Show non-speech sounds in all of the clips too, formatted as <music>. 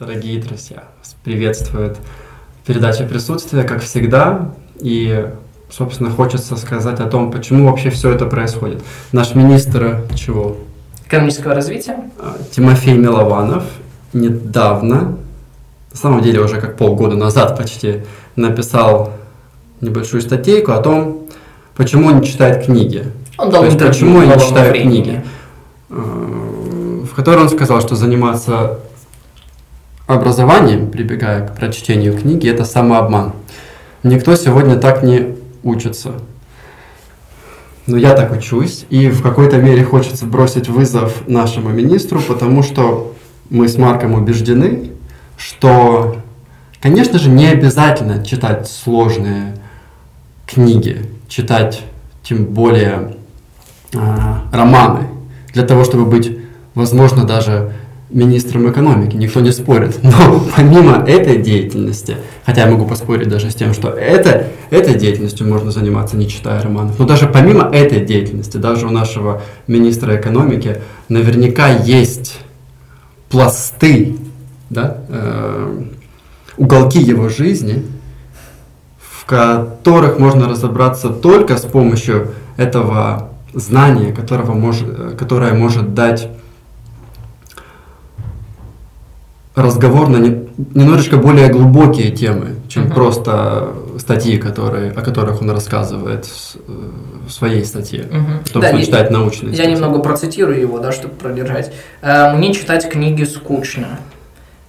Дорогие друзья, вас приветствует передача «Присутствие», как всегда. И, собственно, хочется сказать о том, почему вообще все это происходит. Наш министр чего? Экономического развития. А, Тимофей Милованов недавно, на самом деле уже как полгода назад почти, написал небольшую статейку о том, почему он не читает книги. Он дал То есть, почему я не читаю времени. книги. Э, В которой он сказал, что заниматься образованием, прибегая к прочтению книги, это самообман. Никто сегодня так не учится. Но я так учусь, и в какой-то мере хочется бросить вызов нашему министру, потому что мы с Марком убеждены, что, конечно же, не обязательно читать сложные книги, читать тем более а, романы, для того, чтобы быть, возможно, даже министром экономики, никто не спорит. <laughs> Но помимо этой деятельности, хотя я могу поспорить даже с тем, что это, этой деятельностью можно заниматься, не читая романов, но даже помимо этой деятельности, даже у нашего министра экономики наверняка есть пласты, да, э, уголки его жизни, в которых можно разобраться только с помощью этого знания, которого может, э, которое может дать разговор на не- немножечко более глубокие темы, чем Мгм. просто статьи, которые, о которых он рассказывает в своей статье. В том, Да, что он я- читает научные Я статьи. немного процитирую его, да, чтобы продержать. Э, Мне читать книги скучно.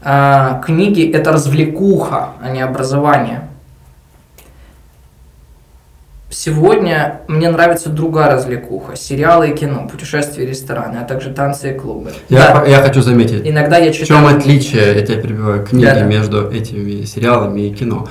Э, Книги – это развлекуха, а не образование. Сегодня мне нравится другая развлекуха. Сериалы и кино, путешествия и рестораны, а также танцы и клубы. Я, Да, я хочу заметить, иногда я в читаю... чем отличие, я тебя перебиваю, книги Да-да. между этими сериалами и кино?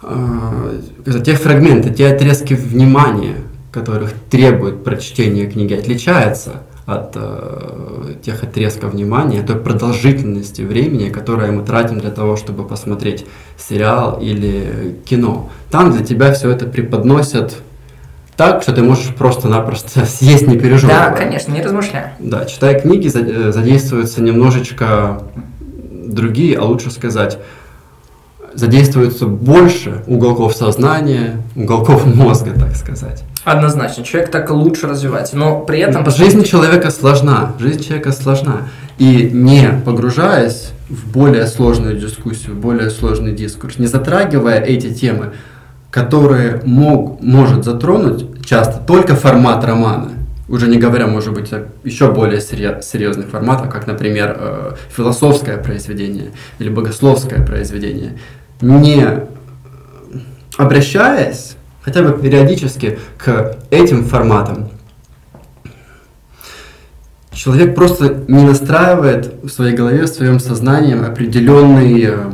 А, это Те фрагменты, те отрезки внимания, которых требует прочтение книги, отличаются от э, тех отрезков внимания, той продолжительности времени, которое мы тратим для того, чтобы посмотреть сериал или кино. Там для тебя все это преподносят так, что ты можешь просто-напросто <laughs> съесть, не переживая. Да, конечно, не размышляю. Да, читая книги, э, задействуются немножечко другие, а лучше сказать, задействуется больше уголков сознания, уголков мозга, так сказать. Однозначно, человек так лучше развивается, но при этом... Жизнь человека сложна, жизнь человека сложна. И не погружаясь в более сложную дискуссию, более сложный дискурс, не затрагивая эти темы, которые мог, может затронуть часто только формат романа, уже не говоря, может быть, о еще более серьезных форматах, как, например, э, философское произведение или богословское произведение, не обращаясь хотя бы периодически к этим форматам, человек просто не настраивает в своей голове, в своем сознании определенный, э,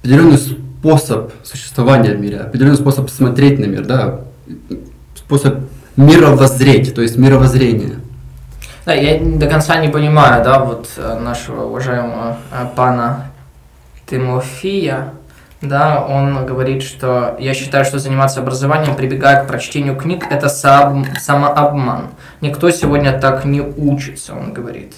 определенный способ существования в мире, определенный способ смотреть на мир, да, способ мировоззреть, то есть мировоззрение. Да, я до конца не понимаю, да, вот э, нашего уважаемого э, пана Тимофия, да, он говорит, что я считаю, что заниматься образованием, прибегая к прочтению книг, это сам- самообман. Никто сегодня так не учится, он говорит.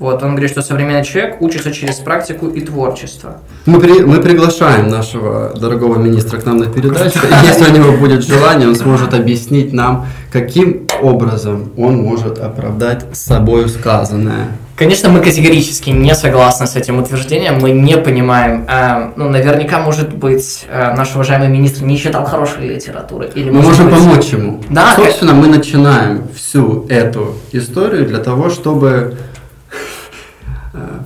Вот, он говорит, что современный человек учится через практику и творчество. Мы, при- мы приглашаем нашего дорогого министра к нам на передачу. И Если у него будет желание, он сможет объяснить нам, каким образом он может оправдать собой сказанное. Конечно, мы категорически не согласны с этим утверждением, мы не понимаем, э, ну, наверняка, может быть, э, наш уважаемый министр не читал хорошей литературы. Или, Мы можем быть, помочь ему. Да, Собственно, мы начинаем всю эту историю для того, чтобы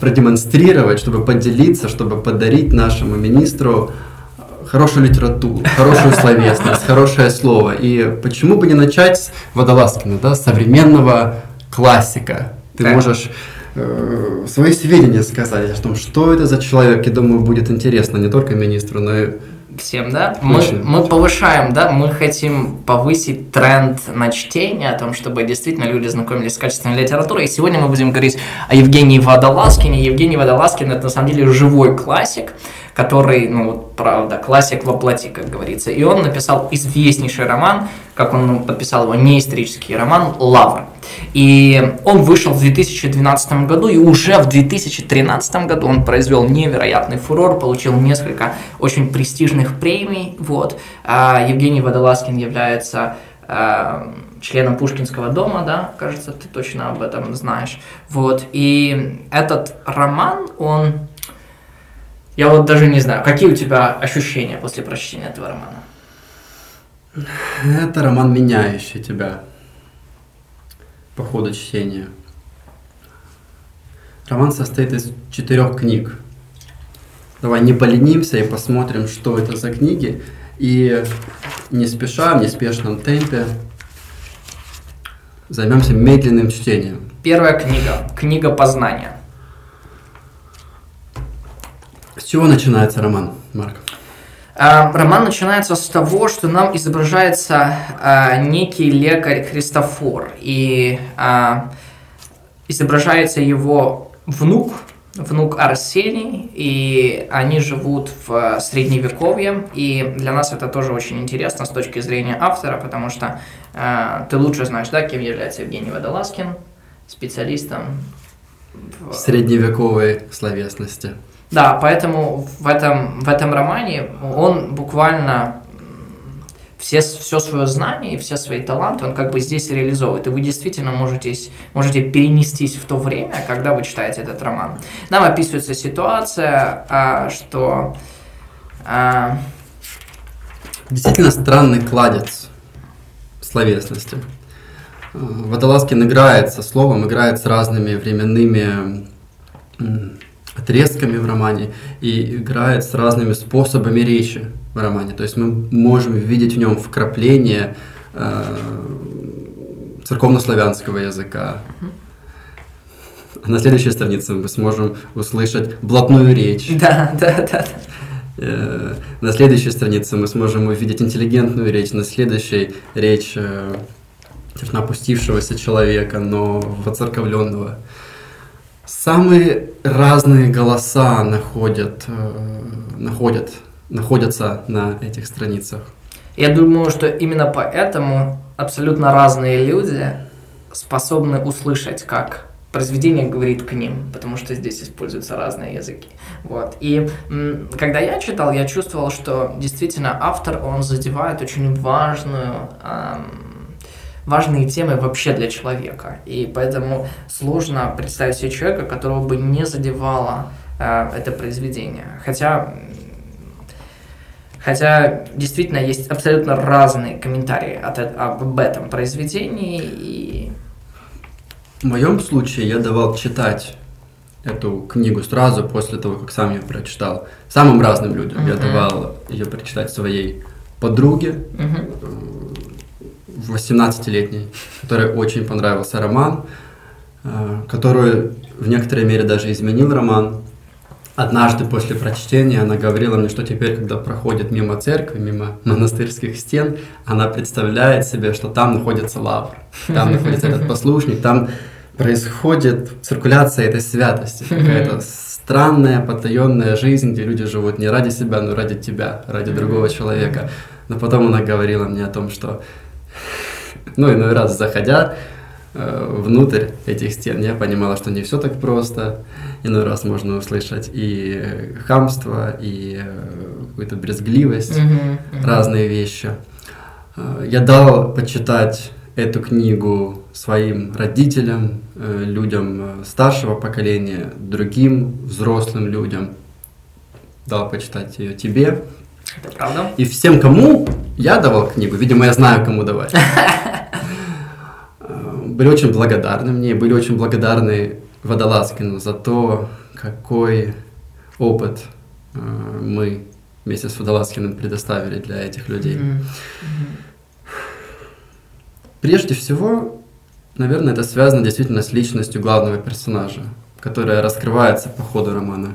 продемонстрировать, чтобы поделиться, чтобы подарить нашему министру э, хорошую литературу, хорошую словесность, хорошее слово. И почему бы не начать с Водолазкина, да, современного классика. Ты Так. можешь э, свои сведения сказать о том, что это за человек, я думаю, будет интересно не только министру, но и всем, да? Мы, Очень. мы повышаем, да, мы хотим повысить тренд на чтение, о том, чтобы действительно люди знакомились с качественной литературой. И сегодня мы будем говорить о Евгении Водолазкине. Евгений Водолазкин – это на самом деле живой классик, который, ну, вот, правда, классик воплоти, как говорится. И он написал известнейший роман, как он ну, подписал его, не исторический роман «Лавр». И он вышел в 2012 году, и уже в 2013 году он произвел невероятный фурор, получил несколько очень престижных премий. Вот. А Евгений Водолазкин является а, членом Пушкинского дома, да, кажется, ты точно об этом знаешь. Вот. И этот роман, он... Я вот даже не знаю, какие у тебя ощущения после прочтения этого романа? Это роман, меняющий тебя по ходу чтения. Роман состоит из четырех книг. Давай не поленимся и посмотрим, что это за книги. И не спеша, в неспешном темпе займемся медленным чтением. Первая книга. Книга познания. С чего начинается роман, Марк? А, роман начинается с того, что нам изображается а, некий лекарь Христофор, и а, изображается его внук, внук Арсений, и они живут в Средневековье, и для нас это тоже очень интересно с точки зрения автора, потому что ты лучше знаешь, да, кем является Евгений Водолазкин, специалистом в средневековой словесности. Да, поэтому в этом, в этом романе он буквально все, все свое знание и все свои таланты он как бы здесь реализовывает. И вы действительно можете, можете перенестись в то время, когда вы читаете этот роман. Нам описывается ситуация, а, что... А... Действительно странный кладец словесности. Водолазкин играет со словом, играет с разными временными отрезками в романе и играет с разными способами речи в романе. То есть мы можем видеть в нем вкрапление э, церковнославянского языка. А на следующей странице мы сможем услышать блатную речь. Да, да, да. Э, на следующей странице мы сможем увидеть интеллигентную речь, на следующей речь э, опустившегося человека, но воцерковленного. Самые разные голоса находят, э, находят, находятся на этих страницах. Я думаю, что именно поэтому абсолютно разные люди способны услышать, как произведение говорит к ним, потому что здесь используются разные языки. Вот. И когда я читал, я чувствовал, что действительно автор, он задевает очень важную эм, важные темы вообще для человека. И поэтому сложно представить себе человека, которого бы не задевало э, это произведение. Хотя Хотя действительно есть абсолютно разные комментарии от, об этом произведении. И... В моем случае я давал читать эту книгу сразу после того, как сам ее прочитал. Самым разным людям. Uh-huh. Я давал ее прочитать своей подруге, uh-huh 18-летней, которой очень понравился роман, э, который в некоторой мере даже изменил роман. Однажды после прочтения она говорила мне, что теперь, когда проходит мимо церкви, мимо монастырских стен, она представляет себе, что там находится лавр, там находится этот послушник, там происходит циркуляция этой святости, какая-то странная, потаенная жизнь, где люди живут не ради себя, но ради тебя, ради другого человека. Но потом она говорила мне о том, что ну, иной раз заходя э, внутрь этих стен, я понимала, что не все так просто. Иной раз можно услышать и хамство, и э, какую-то брезгливость, mm-hmm, mm-hmm. разные вещи. Э, я дал почитать эту книгу своим родителям, э, людям старшего поколения, другим взрослым людям. Дал почитать ее тебе. Это правда? И всем, кому я давал книгу, видимо, я знаю, кому давать. <laughs> Были очень благодарны мне, были очень благодарны Водолазкину за то, какой опыт э, мы вместе с Водолазкиным предоставили для этих людей. Прежде всего, наверное, это связано действительно с личностью главного персонажа, которая раскрывается по ходу романа.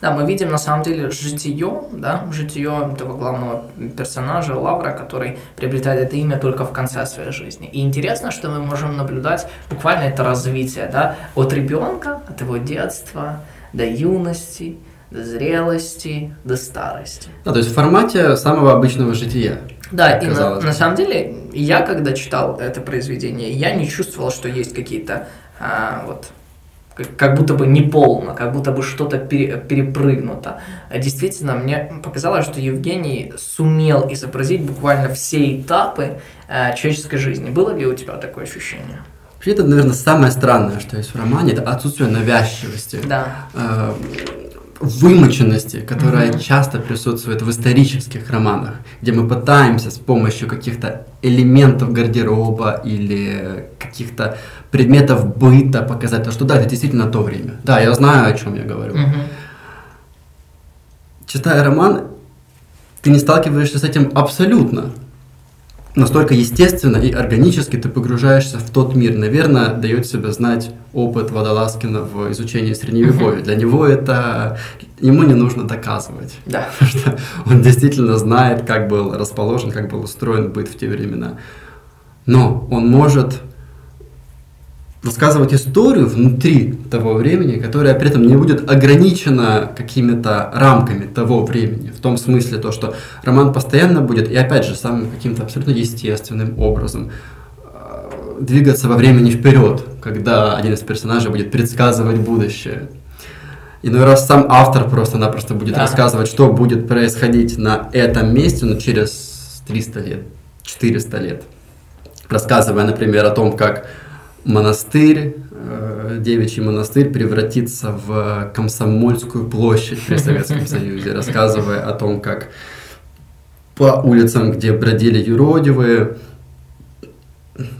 Да, мы видим на самом деле житие, да, житие этого главного персонажа Лавра, который приобретает это имя только в конце своей жизни. И интересно, что мы можем наблюдать буквально это развитие, да, от ребенка, от его детства до юности, до зрелости, до старости. Да, то есть в формате самого обычного жития. Да, и на, на самом деле, я когда читал это произведение, я не чувствовал, что есть какие-то а, вот как будто бы неполно, как будто бы что-то пере, перепрыгнуто. А действительно, мне показалось, что Евгений сумел изобразить буквально все этапы э, человеческой жизни. Было ли у тебя такое ощущение? Вообще, это, наверное, самое странное, что есть в романе, это отсутствие навязчивости. Да. Э, вымоченности, которая mm-hmm. часто присутствует в исторических романах, где мы пытаемся с помощью каких-то элементов гардероба или каких-то предметов быта показать то, что да, это действительно то время. Да, я знаю, о чем я говорю. Mm-hmm. Читая роман, ты не сталкиваешься с этим абсолютно настолько естественно и органически ты погружаешься в тот мир. Наверное, дает себе знать опыт Водолазкина в изучении Средневековья. Для него это... Ему не нужно доказывать. Да. <laughs> Что он действительно знает, как был расположен, как был устроен быт в те времена. Но он может рассказывать историю внутри того времени, которая при этом не будет ограничена какими-то рамками того времени. В том смысле то, что роман постоянно будет, и опять же, самым каким-то абсолютно естественным образом э, двигаться во времени вперед, когда один из персонажей будет предсказывать будущее. Иной раз сам автор просто-напросто будет да. рассказывать, что будет происходить на этом месте, но через 300 лет, 400 лет. Рассказывая, например, о том, как монастырь, э, девичий монастырь превратится в комсомольскую площадь при Советском Союзе, рассказывая о том, как по улицам, где бродили юродивые,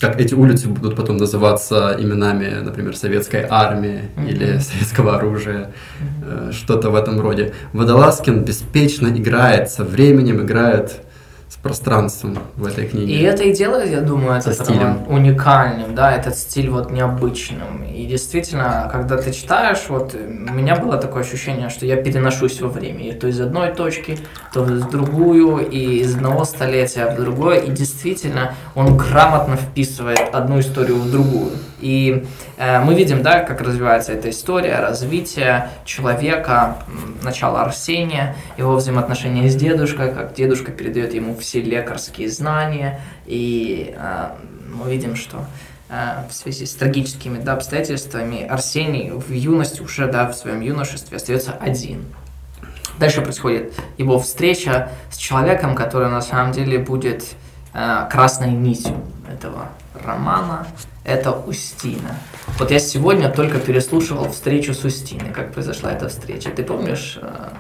как эти улицы будут потом называться именами, например, советской армии mm-hmm. или <laughs> советского оружия, mm-hmm. что-то в этом роде. Водолазкин беспечно играет со временем, играет пространством в этой книге. И это и делает, я думаю, этот роман уникальным, да, этот стиль вот необычным. И действительно, когда ты читаешь, вот у меня было такое ощущение, что я переношусь во времени, то из одной точки, то в другую, и из одного столетия в другое, и действительно он грамотно вписывает одну историю в другую. И э, мы видим, да, как развивается эта история, развитие человека, начало Арсения, его взаимоотношения с дедушкой, как дедушка передает ему все лекарские знания, и э, мы видим, что э, в связи с трагическими да, обстоятельствами Арсений в юности, уже да, в своем юношестве остается один. Дальше происходит его встреча с человеком, который на самом деле будет э, красной нитью этого романа, это Устина. Вот я сегодня только переслушивал встречу с Устиной, как произошла эта встреча. Ты помнишь? Э,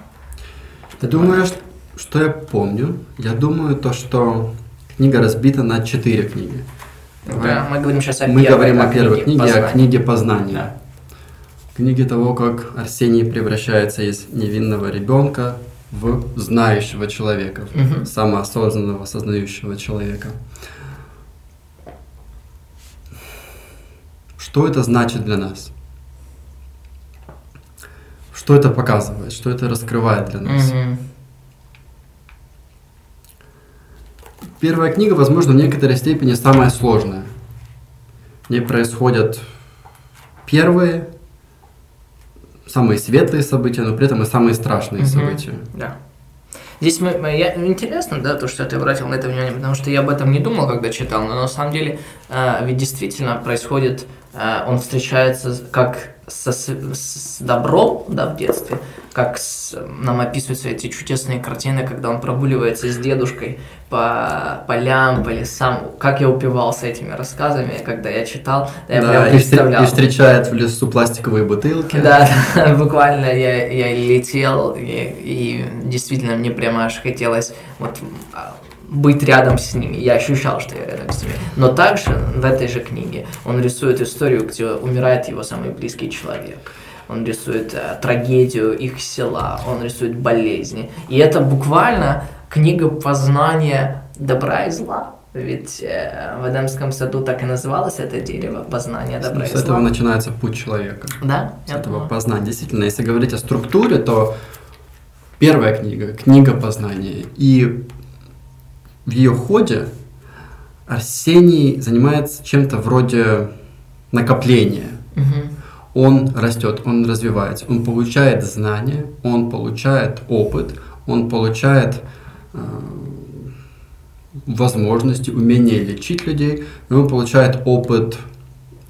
Ты думаешь, что я помню? Я думаю то, что книга разбита на четыре книги. Да, мы говорим сейчас о Мы первой, говорим о первой книге, познания. о книге познания. Да. Книге того, как Арсений превращается из невинного ребенка в знающего человека, в самоосознанного, осознающего человека. Что это значит для нас? Что это показывает? Что это раскрывает для нас? Мгм. Первая книга, возможно, в некоторой степени самая сложная. В ней происходят первые, самые светлые события, но при этом и самые страшные Мгм. события. Да. Здесь мы, я, интересно, да, то, что ты обратил на это внимание, потому что я об этом не думал, когда читал, но на самом деле э, ведь действительно происходит, он встречается как со, с, добром, да, в детстве, как с- нам описываются эти чудесные картины, когда он прогуливается с дедушкой по полям, по лесам, как я упивался этими рассказами, когда я читал, я Да, прям представлял. и встречает в лесу пластиковые бутылки. Да, да, <laughs> буквально я, я летел, и, и действительно мне прямо аж хотелось вот, а, быть рядом с ними. Я ощущал, что я рядом с ними. Но также в этой же книге он рисует историю, где умирает его самый близкий человек. Он рисует э, трагедию их села, он рисует болезни. И это буквально книга познания добра и зла. Ведь э, в Эдемском саду так и называлось это дерево познания добра С и зла. этого начинается путь человека. Да, С этого думаю. познания. Действительно, если говорить о структуре, то первая книга, книга познания. И в ее ходе Арсений занимается чем-то вроде накопления. Мгм. он растет, он развивается, он получает знания, он получает опыт, он получает э, возможности, умение лечить людей, и он получает опыт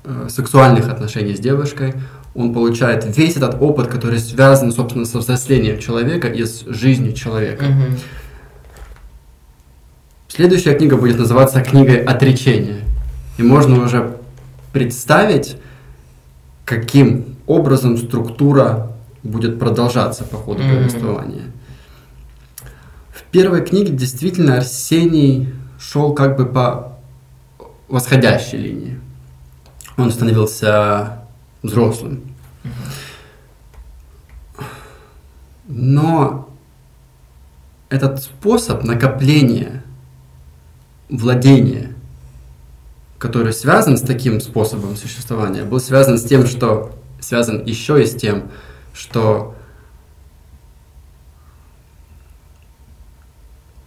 э, сексуальных отношений с девушкой, он получает весь этот опыт, который связан, собственно, со взрослением человека и с жизнью человека. Мгм. Следующая книга будет называться книгой отречения. И можно уже представить, каким образом структура будет продолжаться по ходу Мгм. повествования. В первой книге действительно Арсений шел как бы по восходящей линии. Он становился взрослым. Но этот способ накопления, владения, который связан с таким способом существования, был связан с тем, что связан еще и с тем, что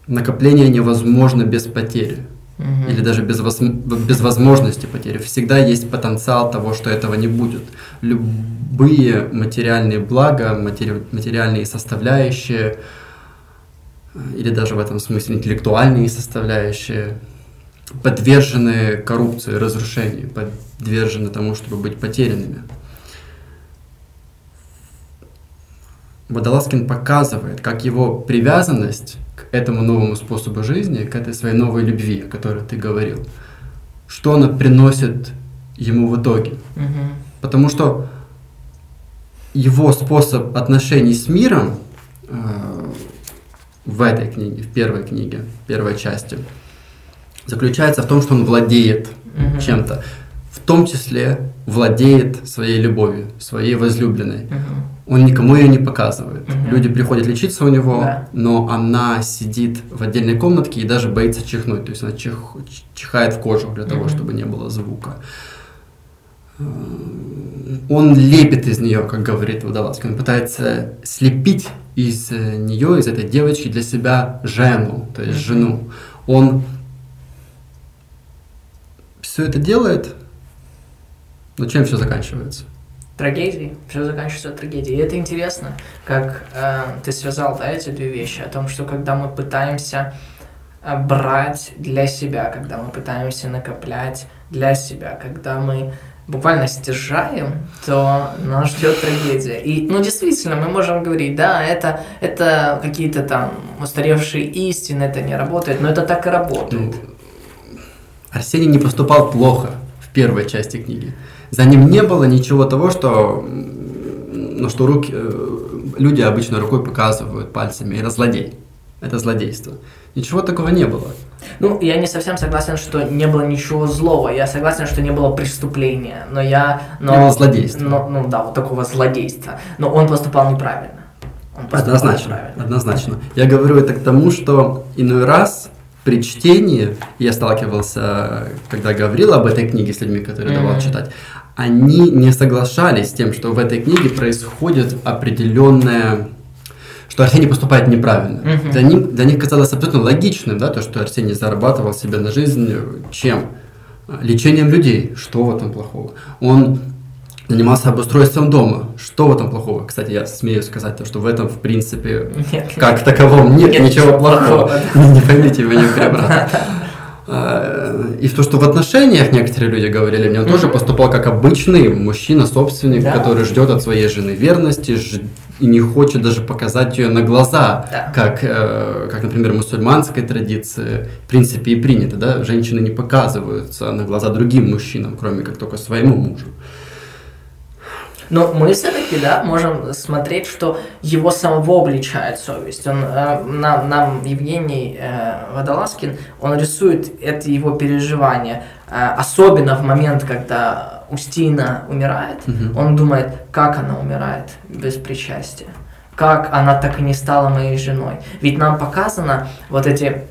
накопление невозможно без потери Мгм. или даже без, воз- без возможности потери. Всегда есть потенциал того, что этого не будет. Любые материальные блага, матери- материальные составляющие, или даже в этом смысле интеллектуальные составляющие, подвержены коррупции, разрушению, подвержены тому, чтобы быть потерянными. Водолазкин показывает, как его привязанность к этому новому способу жизни, к этой своей новой любви, о которой ты говорил, что она приносит ему в итоге. Мгм. Потому что его способ отношений с миром э, в этой книге, в первой книге, в первой части, заключается в том, что он владеет Мгм. чем-то, в том числе владеет своей любовью, своей возлюбленной. Мгм. Он никому ее не показывает. Мгм. Люди приходят лечиться у него, Да. но она сидит в отдельной комнатке и даже боится чихнуть. То есть она чих- чихает в кожу для того, Мгм. чтобы не было звука. Эм, Он лепит из нее, как говорит Водолазский. Он пытается слепить из э, нее, из этой девочки для себя жену, то есть жену. Он все это делает, но чем все заканчивается? трагедии, все заканчивается трагедией. И это интересно, как э, ты связал да, эти две вещи, о том, что когда мы пытаемся брать для себя, когда мы пытаемся накоплять для себя, когда мы буквально стяжаем, то нас ждет трагедия. И, ну, действительно, мы можем говорить, да, это, это какие-то там устаревшие истины, это не работает, но это так и работает. Ну, Арсений не поступал плохо в первой части книги. За ним не было ничего того, что, на что руки, э, люди обычно рукой показывают пальцами. Это злодей. Это злодейство. Ничего такого не было. Ну, я не совсем согласен, что не было ничего злого. Я согласен, что не было преступления. Но я... Но, Не было злодейства. но- ну да, вот такого злодейства. Но он поступал неправильно. Он поступал Однозначно. неправильно. Однозначно. Я говорю это к тому, что иной раз при чтении, я сталкивался, когда говорил об этой книге с людьми, которые давал Мгм. читать, они не соглашались с тем, что в этой книге происходит определенное что Арсений поступает неправильно. Мгм. Для, них, для них казалось абсолютно логичным, да, то, что Арсений зарабатывал себе на жизнь э, чем? Лечением людей. Что в этом плохого? Он занимался обустройством дома. Что в этом плохого? Кстати, я смею сказать, то, что в этом, в принципе, Нет. как таковом нет, Нет ничего плохого. плохого, <laughs> Не поймите меня превратно. <laughs> А, И в то, что в отношениях некоторые люди говорили мне, он тоже поступал как обычный мужчина-собственник, Да. который ждет от своей жены верности ж- и не хочет даже показать ее на глаза, Да. как, э, как, например, в мусульманской традиции, в принципе, и принято, да, женщины не показываются на глаза другим мужчинам, кроме как только своему мужу. Но мы все-таки, да, можем смотреть, что его самого обличает совесть. Он, э, нам, нам Евгений э, Водолазкин, он рисует это его переживание. Э, особенно в момент, когда Устина умирает, Мгм. он думает, как она умирает без причастия. Как она так и не стала моей женой. Ведь нам показано вот эти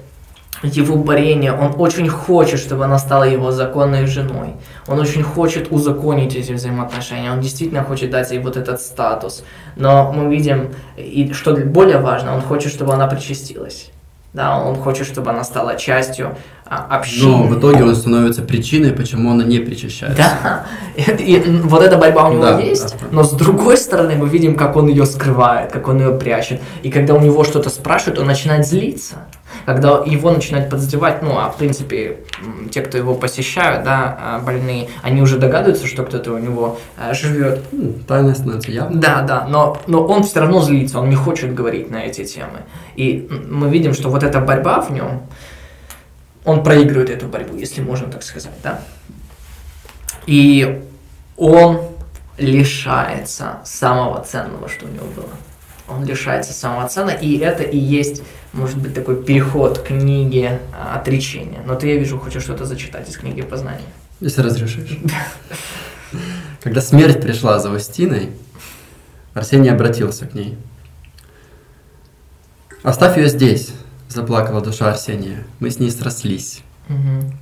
его борение, он очень хочет, чтобы она стала его законной женой. Он очень хочет узаконить эти взаимоотношения, он действительно хочет дать ей вот этот статус. Но мы видим, и что более важно, он хочет, чтобы она причастилась. Да, он хочет, чтобы она стала частью а, общины. Но в итоге он становится причиной, почему она не причащается. Да, и, и вот эта борьба у него Да, есть, да. но с другой стороны мы видим, как он ее скрывает, как он ее прячет. И когда у него что-то спрашивают, он начинает злиться. Когда его начинают подозревать, ну, а в принципе, те, кто его посещают, да, а, больные, они уже догадываются, что кто-то у него а, живет. Ну, Тайна становится явной. Да, да, но, но он все равно злится, он не хочет говорить на эти темы. И мы видим, что вот эта борьба в нем, он проигрывает эту борьбу, если можно так сказать, да. И он лишается самого ценного, что у него было. Он лишается самого ценного, и это и есть, может быть, такой переход к книге а, отречения. Но ты, я вижу, хочешь что-то зачитать из книги познания. Если разрешишь. Когда смерть пришла за Устиной, Арсений обратился к ней. «Оставь ее здесь», – заплакала душа Арсения. «Мы с ней срослись». М,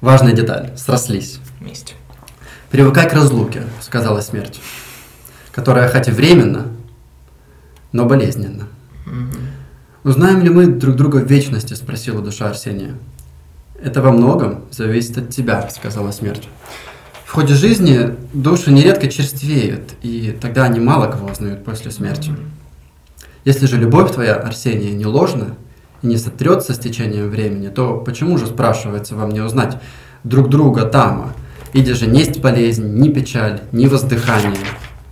Важная деталь – срослись. Вместе. «Привыкай к разлуке», – сказала смерть, которая хоть и временно, но болезненно. «Узнаем ли мы друг друга в вечности?» – спросила душа Арсения. «Это во многом зависит от тебя», – сказала смерть. В ходе жизни души нередко черствеют, и тогда они мало кого узнают после смерти. Если же любовь твоя, Арсения, не ложна и не сотрется с течением времени, то почему же, спрашивается, вам не узнать друг друга тама, иди же несть болезнь, ни печаль, ни воздыхание,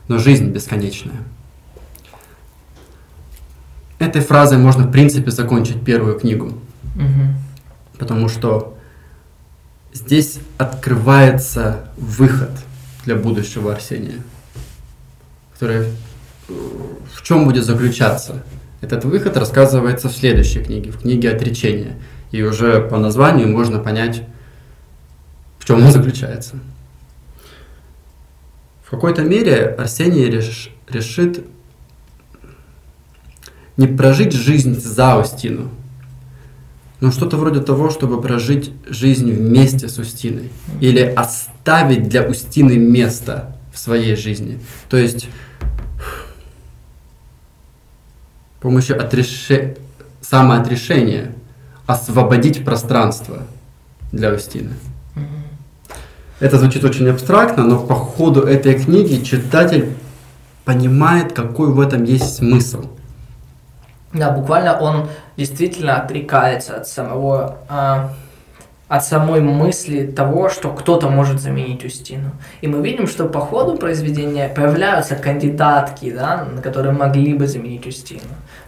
но жизнь бесконечная. Этой фразой можно, в принципе, закончить первую книгу, Мгм. потому что здесь открывается выход для будущего Арсения, который в чем будет заключаться. Этот выход рассказывается в следующей книге, в книге «Отречение». И уже по названию можно понять, в чем он заключается. Какой-то мере Арсений реш- решит не прожить жизнь за Устину, но что-то вроде того, чтобы прожить жизнь вместе с Устиной. Или оставить для Устины место в своей жизни. То есть помощью отреше... самоотрешения освободить пространство для Устины. Это звучит очень абстрактно, но по ходу этой книги читатель понимает, какой в этом есть смысл. Да, буквально он действительно отрекается от самого, а, от самой мысли того, что кто-то может заменить Устину. И мы видим, что по ходу произведения появляются кандидатки, да, которые могли бы заменить Устину.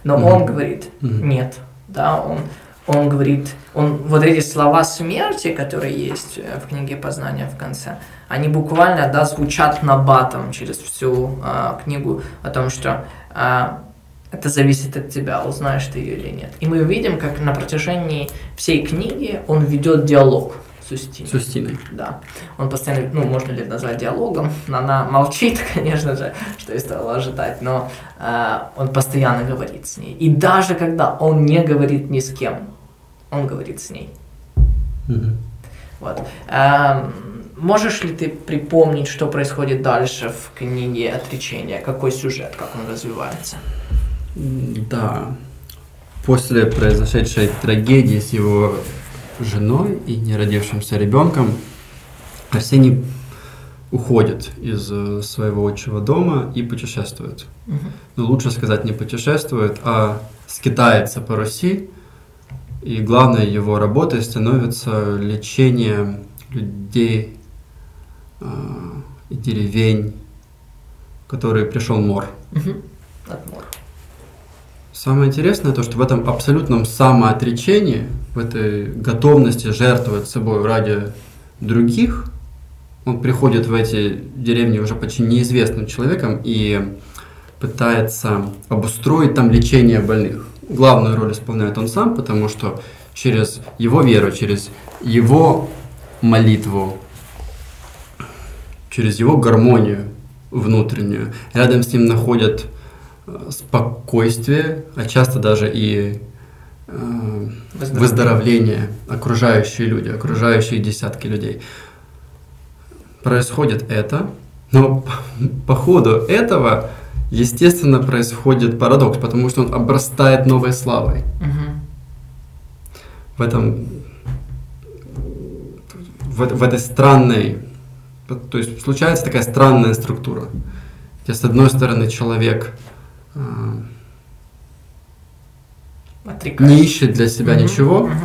Но Мгм. он говорит, нет, да, он, он говорит, он, вот эти слова смерти, которые есть э, в книге Познания в конце, они буквально, да, звучат набатом через всю а, книгу о том, что а, это зависит от тебя, узнаешь ты ее или нет. И мы видим, как на протяжении всей книги он ведет диалог с Устиной. С Устиной. Да. Он постоянно, ну, можно ли это назвать диалогом? Она молчит, <laughs> конечно же, что и стоило ожидать, но э, он постоянно говорит с ней. И даже когда он не говорит ни с кем, он говорит с ней. Мгм. Вот. Эм, можешь ли ты припомнить, что происходит дальше в книге «Отречение»? Какой сюжет, как он развивается? Да. После произошедшей трагедии с его женой и неродившимся ребенком Арсений уходит из э, своего отчего дома и путешествует. Мгм. Ну, лучше сказать, не путешествует, а скитается по Руси. И главной его работой становится лечение людей э, и деревень, которые пришел мор. От мора. Самое интересное то, что в этом абсолютном самоотречении, в этой готовности жертвовать собой ради других, он приходит в эти деревни уже почти неизвестным человеком и пытается обустроить там лечение больных. Главную роль исполняет он сам, потому что через его веру, через его молитву, через его гармонию внутреннюю, рядом с ним находят э, спокойствие, а часто даже и э, выздоровление окружающие люди, окружающие десятки людей. Происходит это, но по, <laughs> по ходу этого естественно, происходит парадокс, потому что он обрастает новой славой. Мгм. В этом, в, в этой странной, то есть случается такая странная структура, где с одной стороны человек э, не ищет для себя Мгм, ничего, мгм.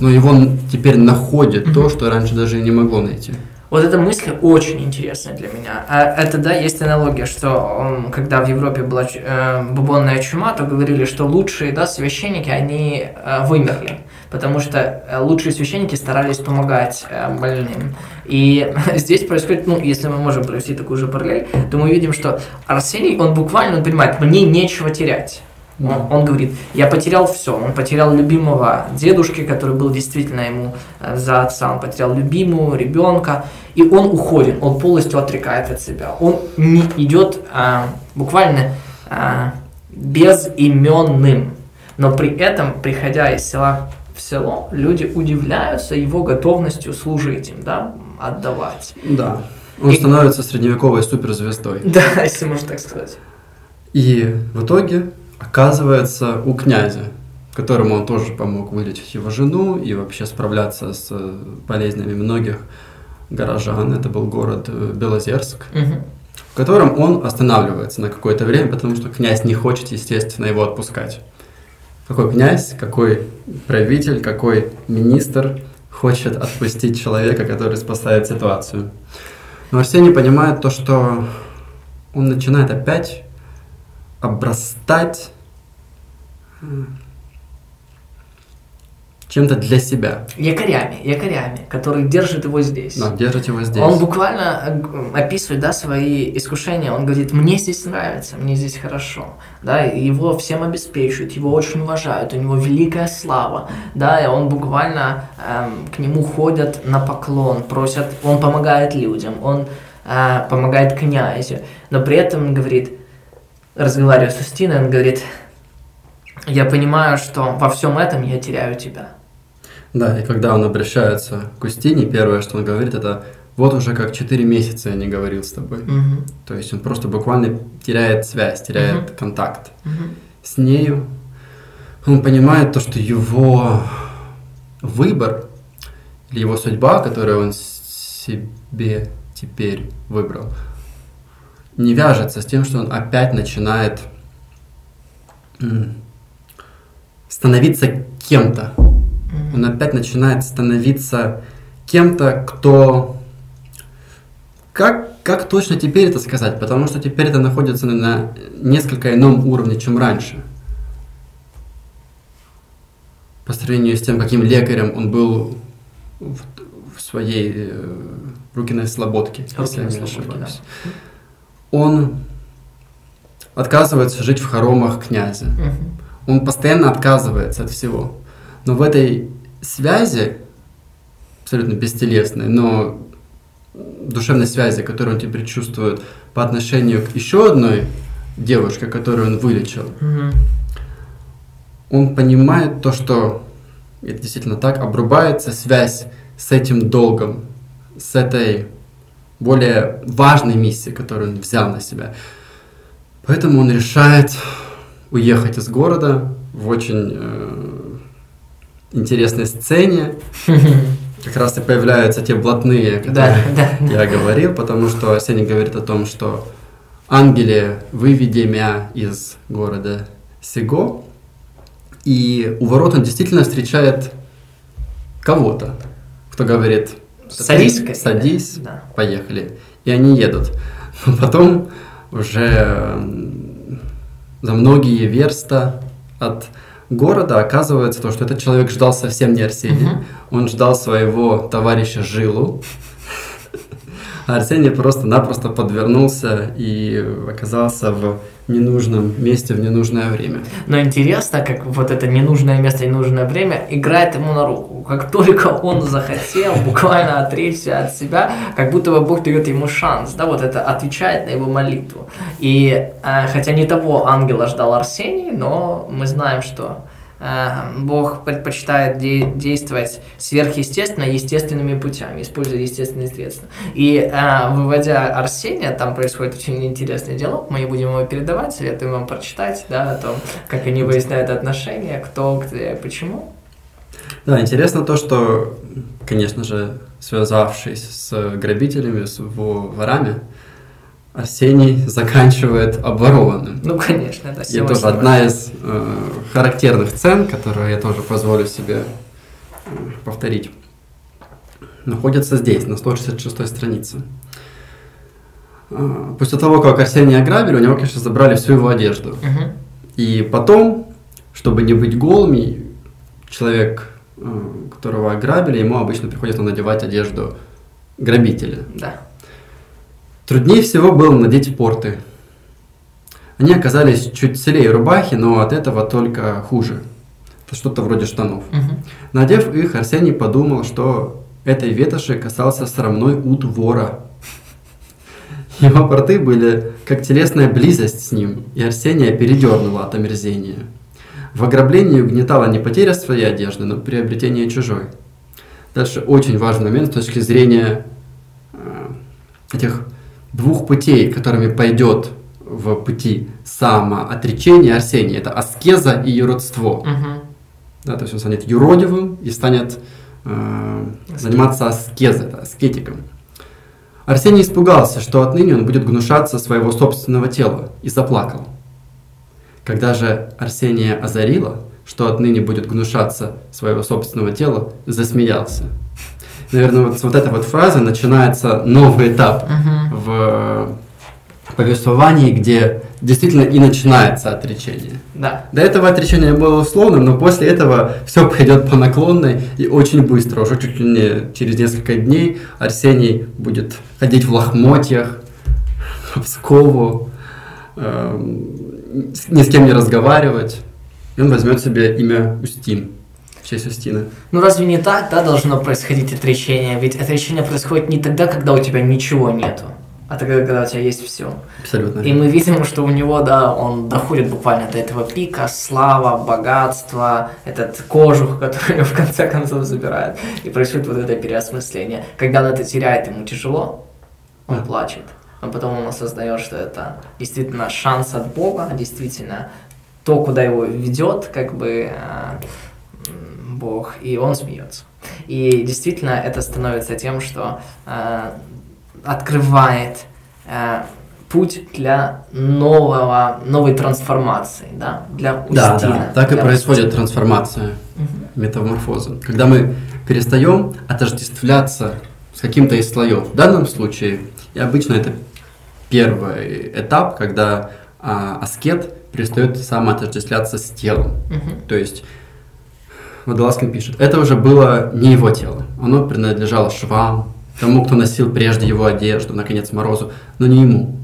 но его теперь находит то, Мгм. что раньше даже и не могло найти. Вот эта мысль очень интересная для меня. А Это, да, есть аналогия, что когда в Европе была э, бубонная чума, то говорили, что лучшие, да, священники, они э, вымерли, потому что э, лучшие священники старались помогать больным. И <laughs> здесь происходит, ну, если мы можем провести такую же параллель, то мы видим, что Арсений, он буквально, он понимает, мне нечего терять. Он, он говорит, я потерял все. Он потерял любимого дедушки, который был действительно ему э, за отца. Он потерял любимую ребенка. И он уходит, он полностью отрекает от себя. Он не идет а, буквально а, безименным. Но при этом, приходя из села в село, люди удивляются его готовностью служить им, да, отдавать. Да. Он И- становится средневековой суперзвездой. Да, если можно так сказать. И в итоге оказывается у князя, которому он тоже помог вылечить его жену и вообще справляться с э, болезнями многих горожан. Это был город э, Белозерск, Мгм. в котором он останавливается на какое-то время, потому что князь не хочет, естественно, его отпускать. Какой князь, какой правитель, какой министр хочет отпустить человека, который спасает ситуацию. Но Арсений понимает то, что он начинает опять обрастать чем-то для себя. Якорями, якорями, которые держат его здесь. Но держит его здесь. Он буквально описывает, да, свои искушения. Он говорит, мне здесь нравится, мне здесь хорошо. Да, его всем обеспечивают, его очень уважают, у него великая слава. Да, и он буквально эм, к нему ходят на поклон, просят, он помогает людям, он э, помогает князю. Но при этом он говорит, разговаривая с Устиной, он говорит, я понимаю, что во всем этом я теряю тебя. Да, и когда он обращается к Устине, первое, что он говорит, это вот уже как 4 месяца я не говорил с тобой. Мгм. То есть он просто буквально теряет связь, теряет Мгм. контакт Мгм. с нею. Он понимает то, что его выбор или его судьба, которую он себе теперь выбрал, не вяжется с тем, что он опять начинает становиться кем-то. Он опять начинает становиться кем-то, кто... Как, как точно теперь это сказать? Потому что теперь это находится на, несколько ином уровне, чем раньше. По сравнению с тем, каким лекарем он был в, в своей э, Рукиной Слободке, если я не ошибаюсь. Он отказывается жить в хоромах князя. Он постоянно отказывается от всего. Но в этой связи, абсолютно бестелесной, но душевной связи, которую он теперь чувствует по отношению к еще одной девушке, которую он вылечил, Мгм. он понимает то, что это действительно так, обрубается связь с этим долгом, с этой более важной миссией, которую он взял на себя. Поэтому он решает уехать из города в очень э, интересной сцене. <laughs> Как раз и появляются те блатные, да, да. я говорил, потому что Арсений говорит о том, что ангеле выведи меня из города Сего, и у ворот он действительно встречает кого-то, кто говорит, Садись, скорее. садись, Да. поехали. И они едут. Но <laughs> потом уже за многие верста от города оказывается то, что этот человек ждал совсем не Арсения. Мгм. Он ждал своего товарища Жилу. А Арсений просто-напросто подвернулся и оказался в ненужном месте в ненужное время. Но интересно, как вот это ненужное место ненужное время играет ему на руку. Как только он захотел буквально отречься от себя, как будто бы Бог дает ему шанс, да, вот это отвечает на его молитву. И э, хотя не того ангела ждал Арсений, но мы знаем, что Бог предпочитает де- действовать сверхъестественно, естественными путями, используя естественные средства. И э, выводя Арсения, там происходит очень интересный диалог, мы не будем его передавать, советую вам прочитать, да, о том, как они выясняют отношения, кто, где, почему. Да, интересно то, что, конечно же, связавшись с грабителями, с ворами, Арсений заканчивает обворованным. Ну, конечно, это И тоже одна из э, характерных сцен, которую я тоже позволю себе э, повторить, находится здесь, на 166 странице. Э, после того, как Арсения ограбили, у него, конечно, забрали всю его одежду. Угу. И потом, чтобы не быть голым, человек, э, которого ограбили, ему обычно приходится надевать одежду грабителя. Да. Труднее всего было надеть порты. Они оказались чуть целее рубахи, но от этого только хуже. Это что-то вроде штанов. Угу. Надев их, Арсений подумал, что этой ветоши касался срамной ут вора. Его порты были как телесная близость с ним, и Арсения передернула от омерзения. В ограблении угнетала не потеря своей одежды, но приобретение чужой. Дальше очень важный момент с точки зрения э, этих двух путей, которыми пойдет в пути самоотречения Арсения. Это аскеза и юродство. Угу. Да, то есть он станет юродивым и станет э, заниматься аскезой, да, аскетиком. Арсений испугался, что отныне он будет гнушаться своего собственного тела, и заплакал. Когда же Арсения озарило, что отныне будет гнушаться своего собственного тела, засмеялся. Наверное, вот с вот этой вот фразы начинается новый этап Угу. в повествовании, где действительно и начинается отречение. Да. До этого отречение было условным, но после этого все пойдет по наклонной и очень быстро. Уже чуть ли не через несколько дней Арсений будет ходить в лохмотьях, <laughs> в Пскову, эм, с- ни с кем не разговаривать. И он возьмет себе имя Устин честь Устина. Ну разве не так, да, должно происходить отречение? Ведь отречение происходит не тогда, когда у тебя ничего нету, а тогда, когда у тебя есть все. Абсолютно. И мы видим, что у него, да, он доходит буквально до этого пика, слава, богатство, этот кожух, который его <laughs> в конце концов забирает. И происходит вот это переосмысление. Когда он это теряет, ему тяжело, он Да. плачет. А потом он осознает, что это действительно шанс от Бога, действительно то, куда его ведет, как бы м, Бог, и он смеется. И действительно это становится тем, что э, открывает э, путь для нового, новой трансформации, да, для Да, Устина, да, так и происходит Устина. трансформация, Мгм. метаморфоза. Когда мы перестаем отождествляться с каким-то из слоев. В данном случае, и обычно это первый этап, когда а, аскет перестает самоотождествляться с телом. Мгм. То есть Водолазкин пишет, это уже было не его тело, оно принадлежало швам, тому, кто носил прежде его одежду, наконец Морозу, но не ему.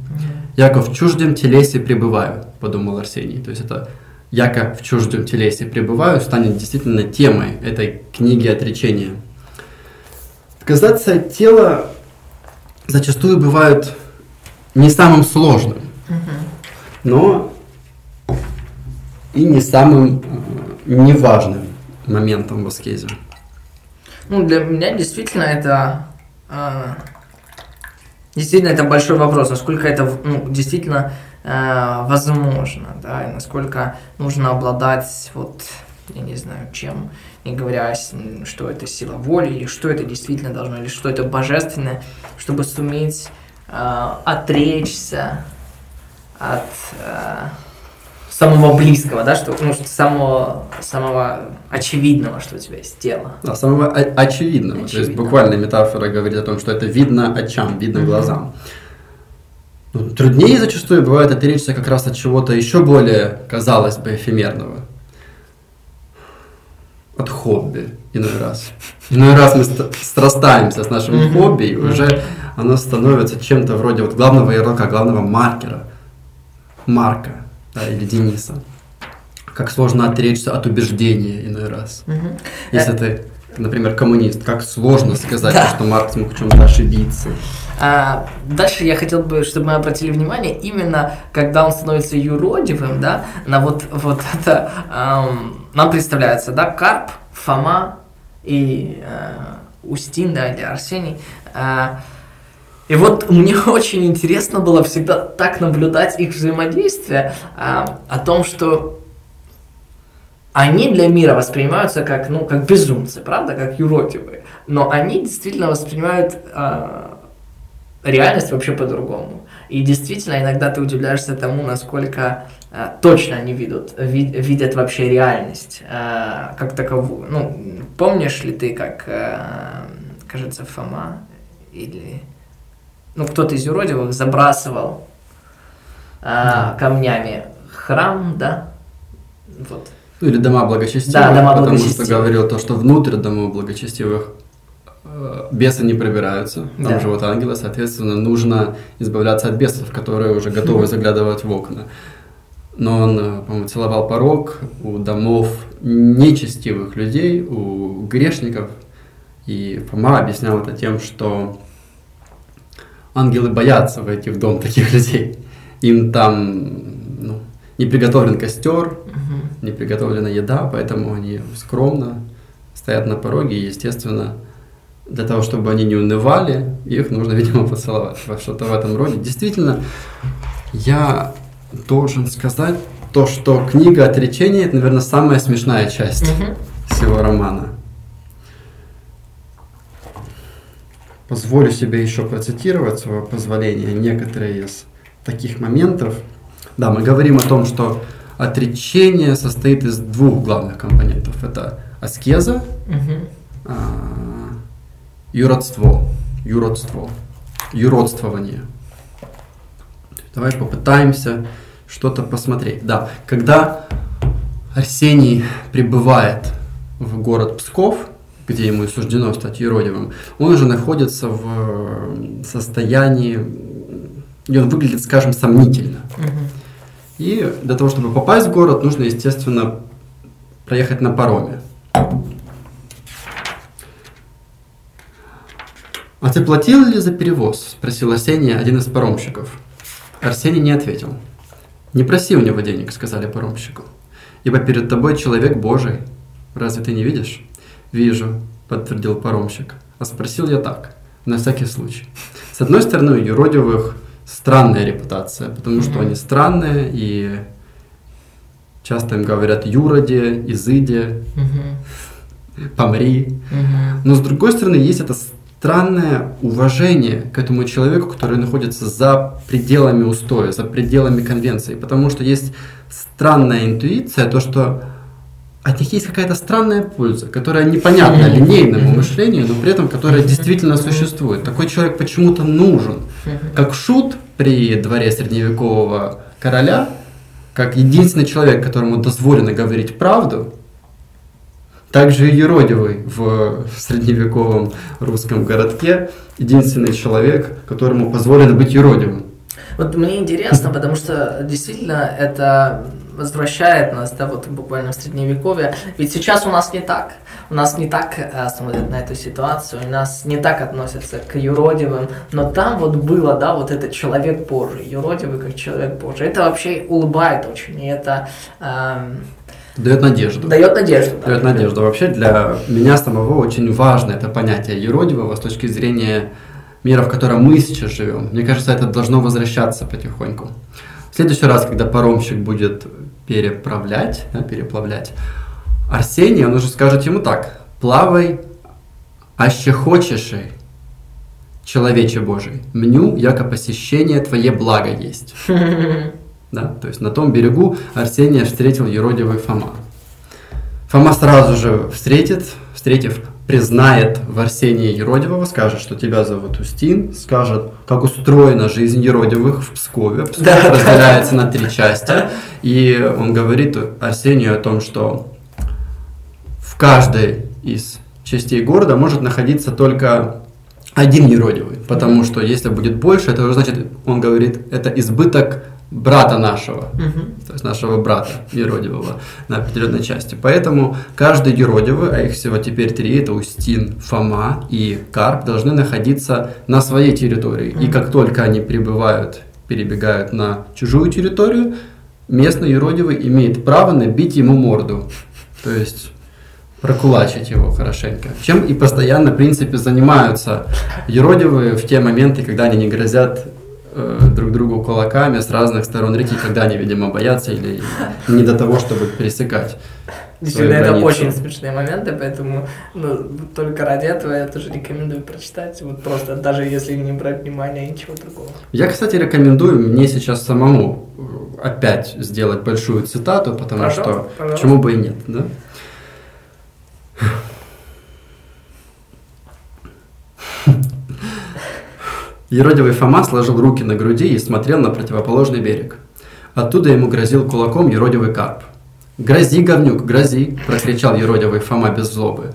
Яко в чуждем телесе пребываю, подумал Арсений. То есть это яко в чуждем телесе пребываю станет действительно темой этой книги отречения. Отказаться от тела зачастую бывает не самым сложным, но и не самым э, неважным моментом в аскезе. Ну, для меня действительно это... э, действительно, это большой вопрос, насколько это ну, действительно э, возможно, да, и насколько нужно обладать, вот, я не знаю, чем, не говоря, что это сила воли, или что это действительно должно, или что это божественное, чтобы суметь э, отречься от э, самого близкого, да, что, ну, что самого, самого очевидного, что у тебя есть тело. Да, самого очевидного. То есть Очевидно. буквально метафора говорит о том, что это видно очам, видно Мгм. глазам. Ну, Труднее зачастую бывает отречься как раз от чего-то еще более, казалось бы, эфемерного. От хобби иной раз. Иной раз мы ст- срастаемся с нашим Мгм. хобби, и уже оно становится чем-то вроде вот главного ярлыка, главного маркера. Марка да, или Дениса. Как сложно отречься от убеждения иной раз. Мгм. Если Э, ты например, коммунист, как сложно сказать, да. что Маркс мог в чем-то ошибиться. А, дальше я хотел бы, чтобы мы обратили внимание, именно когда он становится юродивым, да, на вот, вот это, эм, нам представляется, да, Карп, Фома и э, Устин, да, или Арсений. Э, и вот мне <laughs> очень интересно было всегда так наблюдать их взаимодействие, э, о том, что они для мира воспринимаются как, ну, как безумцы, правда, как юродивые. Но они действительно воспринимают э, реальность вообще по-другому. И действительно, иногда ты удивляешься тому, насколько э, точно они видят, вид, видят вообще реальность э, как таковую. Ну, помнишь ли ты, как, э, кажется, Фома или ну, кто-то из юродивых забрасывал да. камнями храм, да? Вот. Ну, или дома благочестивых, да, дома потому благочестивых. что говорил то, что внутрь домов благочестивых э, бесы не пробираются, там да. живут ангелы, соответственно, нужно избавляться от бесов, которые уже готовы заглядывать в окна. Но он, э, по-моему, целовал порог у домов нечестивых людей, у грешников. И Фома объяснял это тем, что ангелы боятся войти в дом таких <laughs> людей. Им там ну, не приготовлен костер, не приготовлена еда, поэтому они скромно стоят на пороге, и, естественно, для того, чтобы они не унывали, их нужно, <laughs> видимо, поцеловать. Что-то в этом роде. Действительно, я должен сказать то, что книга «Отречение» — это, наверное, самая смешная часть mm всего романа. Позволю себе еще процитировать, свое позволение, некоторые из таких моментов. Да, мы говорим о том, что отречение состоит из двух главных компонентов. Это аскеза, угу. а, юродство, юродство, юродствование. Давай попытаемся что-то посмотреть. Да, когда Арсений прибывает в город Псков, где ему суждено стать юродивым, он уже находится в состоянии, и он выглядит, скажем, сомнительно. Угу. И для того, чтобы попасть в город, нужно, естественно, проехать на пароме. «А ты платил ли за перевоз?» – спросил Арсений, один из паромщиков. Арсений не ответил. «Не проси у него денег», – сказали паромщику. «Ибо перед тобой человек Божий. Разве ты не видишь?» «Вижу», – подтвердил паромщик. А спросил я так, на всякий случай. С одной стороны, у юродивых странная репутация, потому что они странные, и часто им говорят юроде, изыде, помри. Но с другой стороны, есть это странное уважение к этому человеку, который находится за пределами устоя, за пределами конвенции, потому что есть странная интуиция, то, что от них есть какая-то странная польза, которая непонятна линейному мышлению, но при этом которая действительно существует. Такой человек почему-то нужен. Как шут при дворе средневекового короля, как единственный человек, которому дозволено говорить правду, также и Еродивый в средневековом русском городке, единственный человек, которому позволено быть юродивым. Вот мне интересно, потому что действительно это возвращает нас, да, вот буквально в средневековье. Ведь сейчас у нас не так. У нас не так э, смотрят на эту ситуацию, у нас не так относятся к юродивым, но там вот было, да, вот этот человек Божий, юродивый как человек Божий. Это вообще улыбает очень, и это... Эм, Дает надежду. Дает надежду. Да. Дает надежду. Вообще для меня самого очень важно это понятие юродивого с точки зрения мира, в котором мы сейчас живем. Мне кажется, это должно возвращаться потихоньку. В следующий раз, когда паромщик будет переправлять, да, переплавлять, Арсений, он уже скажет ему так, плавай, аще хочешь, человече Божий, мню, яко посещение твое благо есть. <laughs> Да, то есть на том берегу Арсения встретил еродивый Фома. Фома сразу же встретит, встретив, признает в Арсении Еродивого, скажет, что тебя зовут Устин, скажет, как устроена жизнь Еродивых в Пскове. Псков да, разделяется да. на три части. И он говорит Арсению о том, что в каждой из частей города может находиться только один Еродивый. Потому что если будет больше, это уже значит, он говорит, это избыток брата нашего, Мгм. то есть нашего брата юродивого на определенной части. Поэтому каждый юродивый, а их всего теперь три, это Устин, Фома и Карп, должны находиться на своей территории. И Мгм. как только они прибывают, перебегают на чужую территорию, местный юродивый имеет право набить ему морду. То есть прокулачить его хорошенько. Чем и постоянно, в принципе, занимаются юродивые в те моменты, когда они не грозят друг другу кулаками с разных сторон реки, когда они, видимо, боятся или не до того, чтобы пересекать. Действительно, это границу. очень смешные моменты, поэтому ну, только ради этого я тоже рекомендую прочитать. Вот просто даже если не брать внимание ничего другого. Я, кстати, рекомендую мне сейчас самому э, опять сделать большую цитату, потому Пожалуйста, что пожалуйста. почему бы и нет, да? Еродивый Фома сложил руки на груди и смотрел на противоположный берег. Оттуда ему грозил кулаком еродивый карп. «Грози, говнюк, грози!» – прокричал еродивый Фома без злобы.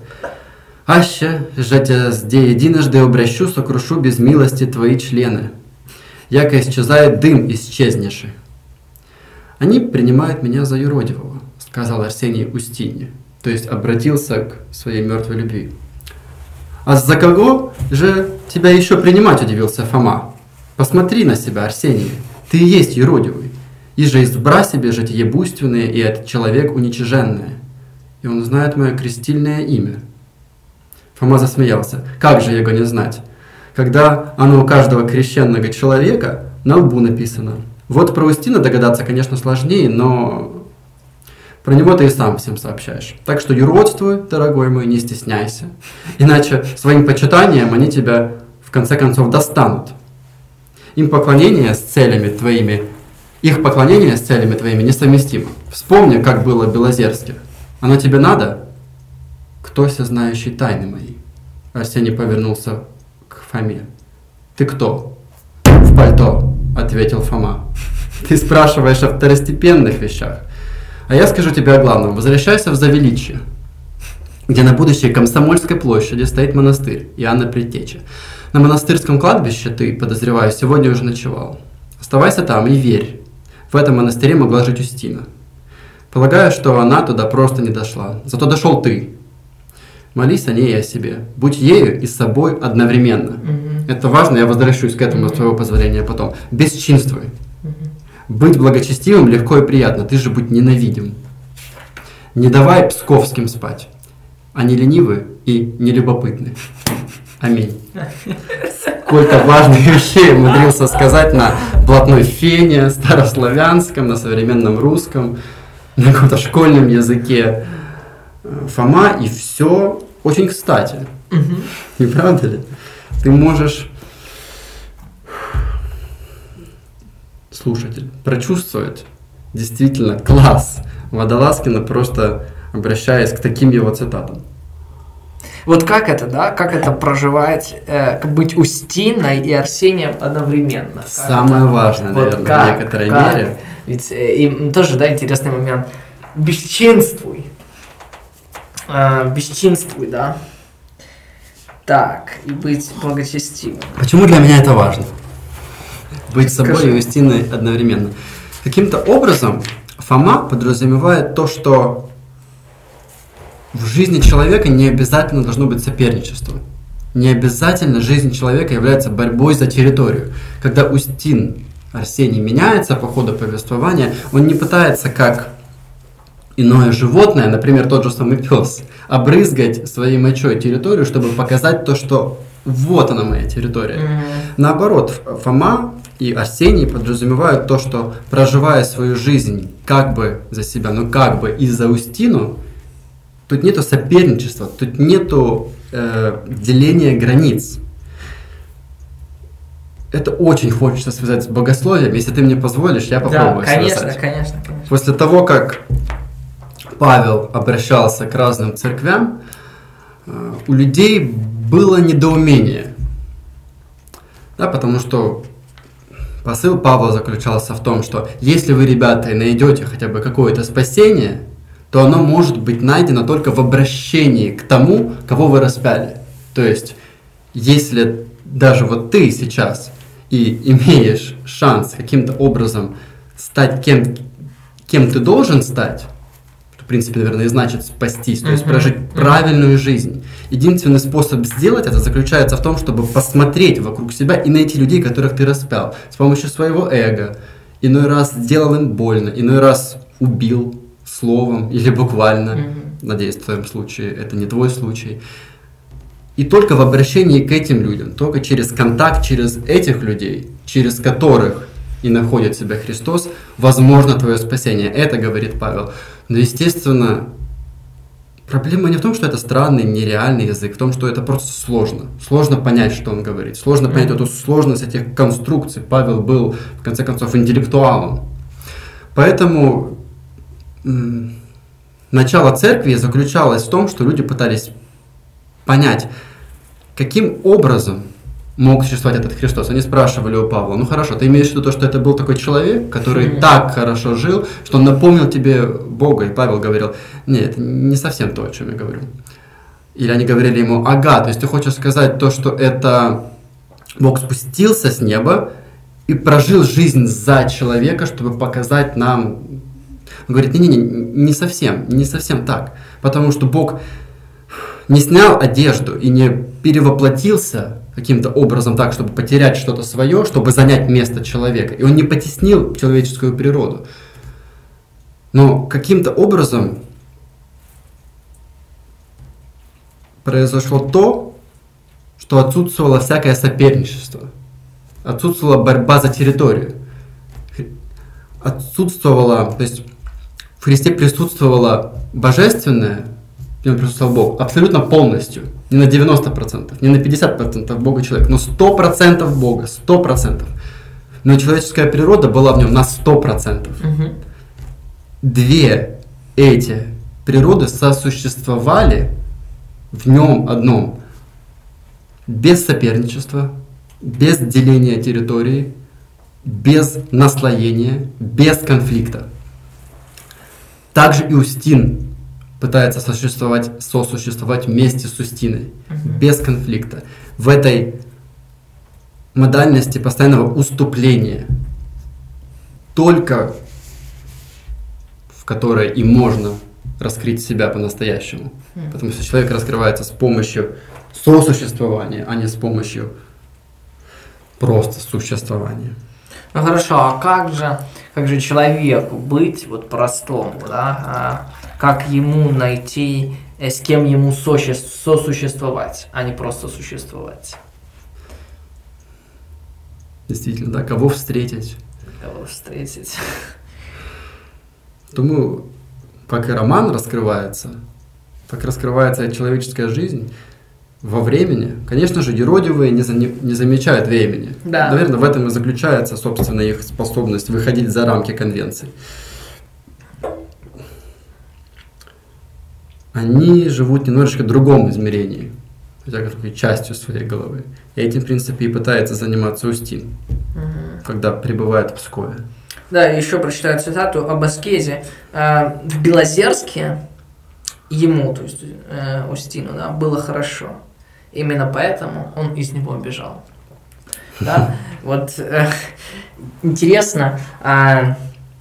«Аще, же тебя зде единожды обращу, сокрушу без милости твои члены. Яко исчезает дым, исчезнешь». «Они принимают меня за юродивого», — сказал Арсений Устине, то есть обратился к своей мертвой любви. «А за кого же тебя еще принимать?» – удивился Фома. «Посмотри на себя, Арсений, ты и есть юродивый, и же избра себе житие буйственное и от человек уничиженное, и он знает мое крестильное имя». Фома засмеялся. «Как же его не знать? Когда оно у каждого крещенного человека на лбу написано. Вот про Устина догадаться, конечно, сложнее, но про него ты и сам всем сообщаешь. Так что юродствуй, дорогой мой, не стесняйся. Иначе своим почитанием они тебя в конце концов достанут. Им поклонение с целями твоими, их поклонение с целями твоими несовместимо. Вспомни, как было в Белозерске. Оно тебе надо? Кто знающий тайны мои? Арсений повернулся к Фоме. Ты кто? В пальто, ответил Фома. Ты спрашиваешь о второстепенных вещах. А я скажу тебе о главном. Возвращайся в Завеличье, где на будущей Комсомольской площади стоит монастырь Иоанна Предтечи. На монастырском кладбище ты, подозреваю, сегодня уже ночевал. Оставайся там и верь. В этом монастыре могла жить Устина. Полагаю, что она туда просто не дошла. Зато дошел ты. Молись о ней и о себе. Будь ею и собой одновременно. Мгм. Это важно, я возвращусь к этому, с твоего позволения потом. Бесчинствуй. Быть благочестивым легко и приятно, ты же будь ненавидим. Не давай псковским спать. Они ленивы и нелюбопытны. Аминь. Сколько важных вещей умудрился сказать на блатной фене, старославянском, на современном русском, на каком-то школьном языке. Фома, и все очень кстати. Мгм. Не правда ли? Ты можешь, слушатель, прочувствовать действительно класс Водолазкина, просто обращаясь к таким его цитатам. Вот как это, да? Как это проживать, э, как быть Устиной и Арсением одновременно? Как Самое это? важное, Вот наверное, как, в некоторой как? мере. Ведь э, и тоже, да, интересный момент. Бесчинствуй. Э, бесчинствуй, да. Так, и быть благочестивым. Почему для меня это важно? Быть собой Скажи. и Устиной одновременно. Каким-то образом Фома подразумевает то, что в жизни человека не обязательно должно быть соперничество. Не обязательно жизнь человека является борьбой за территорию. Когда Устин Арсений меняется по ходу повествования, он не пытается как иное животное, например, тот же самый пес, обрызгать своей мочой территорию, чтобы показать то, что вот она моя территория. Наоборот, Ф- Фома и Арсений подразумевают то, что проживая свою жизнь как бы за себя, ну как бы и за Устину, тут нету соперничества, тут нету э, деления границ. Это очень хочется связать с богословием. Если ты мне позволишь, я попробую Да, конечно, связать. конечно, конечно. После того, как Павел обращался к разным церквям, э, у людей было недоумение. Да, потому что посыл Павла заключался в том, что если вы, ребята, найдете хотя бы какое-то спасение, то оно может быть найдено только в обращении к тому, кого вы распяли. То есть, если даже вот ты сейчас и имеешь шанс каким-то образом стать кем, кем ты должен стать, в принципе, наверное, и значит спастись, то есть прожить правильную жизнь. Единственный способ сделать это заключается в том, чтобы посмотреть вокруг себя и найти людей, которых ты распял с помощью своего эго. Иной раз сделал им больно, иной раз убил словом или буквально. Надеюсь, в твоем случае это не твой случай. И только в обращении к этим людям, только через контакт через этих людей, через которых и находит себя Христос, возможно твое спасение. Это говорит Павел. Но, естественно, проблема не в том, что это странный, нереальный язык, в том, что это просто сложно. Сложно понять, что он говорит. Сложно понять эту сложность этих конструкций. Павел был, в конце концов, интеллектуалом. Поэтому начало церкви заключалось в том, что люди пытались понять, каким образом мог существовать этот Христос. Они спрашивали у Павла, ну хорошо, ты имеешь в виду то, что это был такой человек, который так хорошо жил, что он напомнил тебе Бога? И Павел говорил, нет, не совсем то, о чем я говорю. Или они говорили ему, ага, то есть ты хочешь сказать то, что это Бог спустился с неба и прожил жизнь за человека, чтобы показать нам... Он говорит, не-не-не, не совсем, не совсем так. Потому что Бог не снял одежду и не перевоплотился каким-то образом так, чтобы потерять что-то свое, чтобы занять место человека. И он не потеснил человеческую природу. Но каким-то образом произошло то, что отсутствовало всякое соперничество, отсутствовала борьба за территорию, отсутствовало, то есть в Христе присутствовало божественное, в нем присутствовал Бог, абсолютно полностью. Не на 90%, не на 50% Бога человек, но 100% Бога, 100%. Но человеческая природа была в нем на 100%. Угу. Две эти природы сосуществовали в нем одном, без соперничества, без деления территории, без наслоения, без конфликта. Также и Устин пытается сосуществовать, сосуществовать вместе с Устиной, uh-huh. без конфликта. В этой модальности постоянного уступления, только в которой и можно раскрыть себя по-настоящему. Uh-huh. Потому что человек раскрывается с помощью сосуществования, а не с помощью просто существования. Ну хорошо, а как же, как же человеку быть вот простому, да? Как ему найти, э, с кем ему сосуществовать, а не просто существовать. Действительно, да, кого встретить? Кого встретить? Думаю, как и роман раскрывается, так раскрывается человеческая жизнь во времени. Конечно же, юродивые не, за, не, не замечают времени. Да. Наверное, в этом и заключается, собственно, их способность выходить за рамки конвенций. Они живут немножечко в другом измерении, хотя как частью своей головы. И этим, в принципе, и пытается заниматься Устин, угу. когда пребывает в Пскове. Да, еще прочитаю цитату об аскезе. Э, в Белозерске ему, то есть э, Устину, да, было хорошо. Именно поэтому он из него бежал. Да, <laughs> вот э, интересно, а,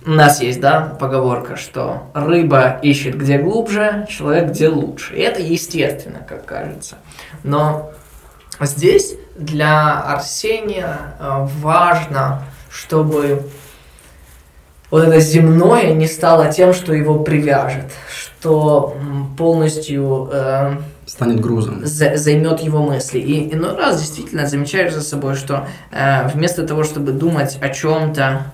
у нас есть, да, поговорка, что рыба ищет где глубже, человек где лучше. И это естественно, как кажется. Но здесь для Арсения э, важно, чтобы вот это земное не стало тем, что его привяжет, что полностью э, станет грузом, за, займет его мысли. И иной раз действительно замечаешь за собой, что э, вместо того, чтобы думать о чем-то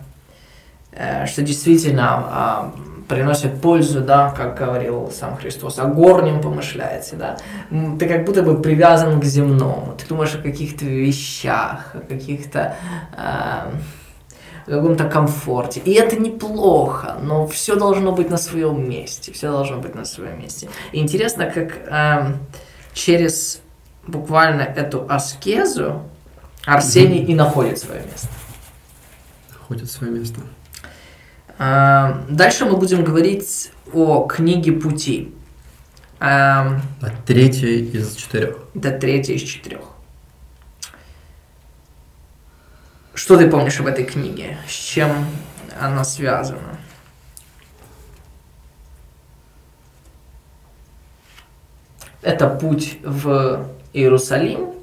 что действительно а, приносит пользу, да, как говорил сам Христос, о горнем помышляете, да, ты как будто бы привязан к земному, ты думаешь о каких-то вещах, о каких-то э, каком-то комфорте. И это неплохо, но все должно быть на своем месте, все должно быть на своем месте. И интересно, как э, через буквально эту аскезу Арсений mm-hmm. и находит свое место. Находит свое место. Эм, дальше мы будем говорить о книге пути. Эм, это третья из четырех. Это третья из четырех. Что ты помнишь об этой книге? С чем она связана? Это путь в Иерусалим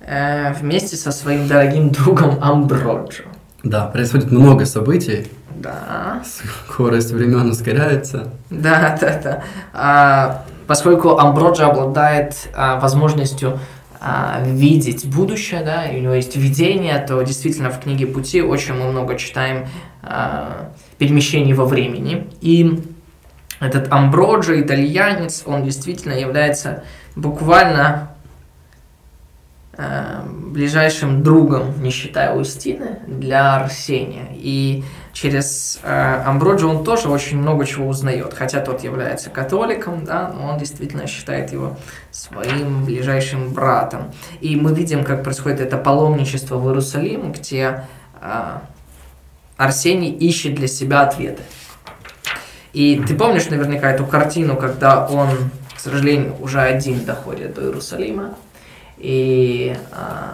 э, вместе со своим дорогим другом Амброджо. Да, происходит много событий. Да. Скорость времен ускоряется. Да, да, да. А, поскольку Амброджо обладает а, возможностью а, видеть будущее, да, и у него есть видение, то действительно в книге Пути очень мы много читаем а, перемещений во времени. И этот Амброджо, итальянец, он действительно является буквально ближайшим другом, не считая Устины, для Арсения. И через э, Амброджо он тоже очень много чего узнает, хотя тот является католиком, да, но он действительно считает его своим ближайшим братом. И мы видим, как происходит это паломничество в Иерусалим, где э, Арсений ищет для себя ответы. И ты помнишь наверняка эту картину, когда он, к сожалению, уже один доходит до Иерусалима, и а,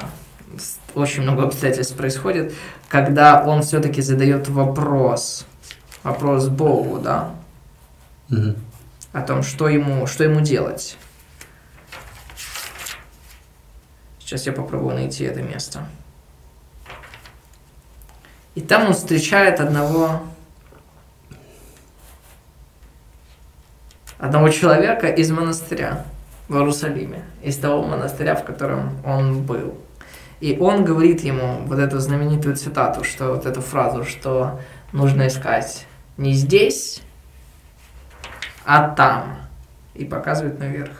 очень много обстоятельств происходит, когда он все-таки задает вопрос, вопрос Богу, да, Мгм. о том, что ему, что ему делать. Сейчас я попробую найти это место. И там он встречает одного одного человека из монастыря в Иерусалиме, из того монастыря, в котором он был. И он говорит ему вот эту знаменитую цитату, что вот эту фразу, что нужно искать не здесь, а там. И показывает наверх.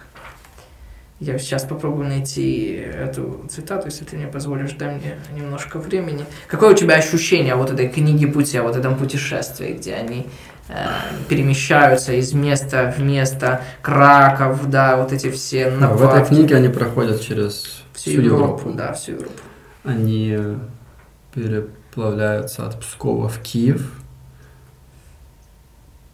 Я сейчас попробую найти эту цитату, если ты мне позволишь, дай мне немножко времени. Какое у тебя ощущение вот этой книги пути, вот этом путешествии, где они перемещаются из места в место, Краков, да, вот эти все А в нападки. этой книге они проходят через всю, всю Европу, Европу. да, всю Европу. Они переплавляются от Пскова в Киев.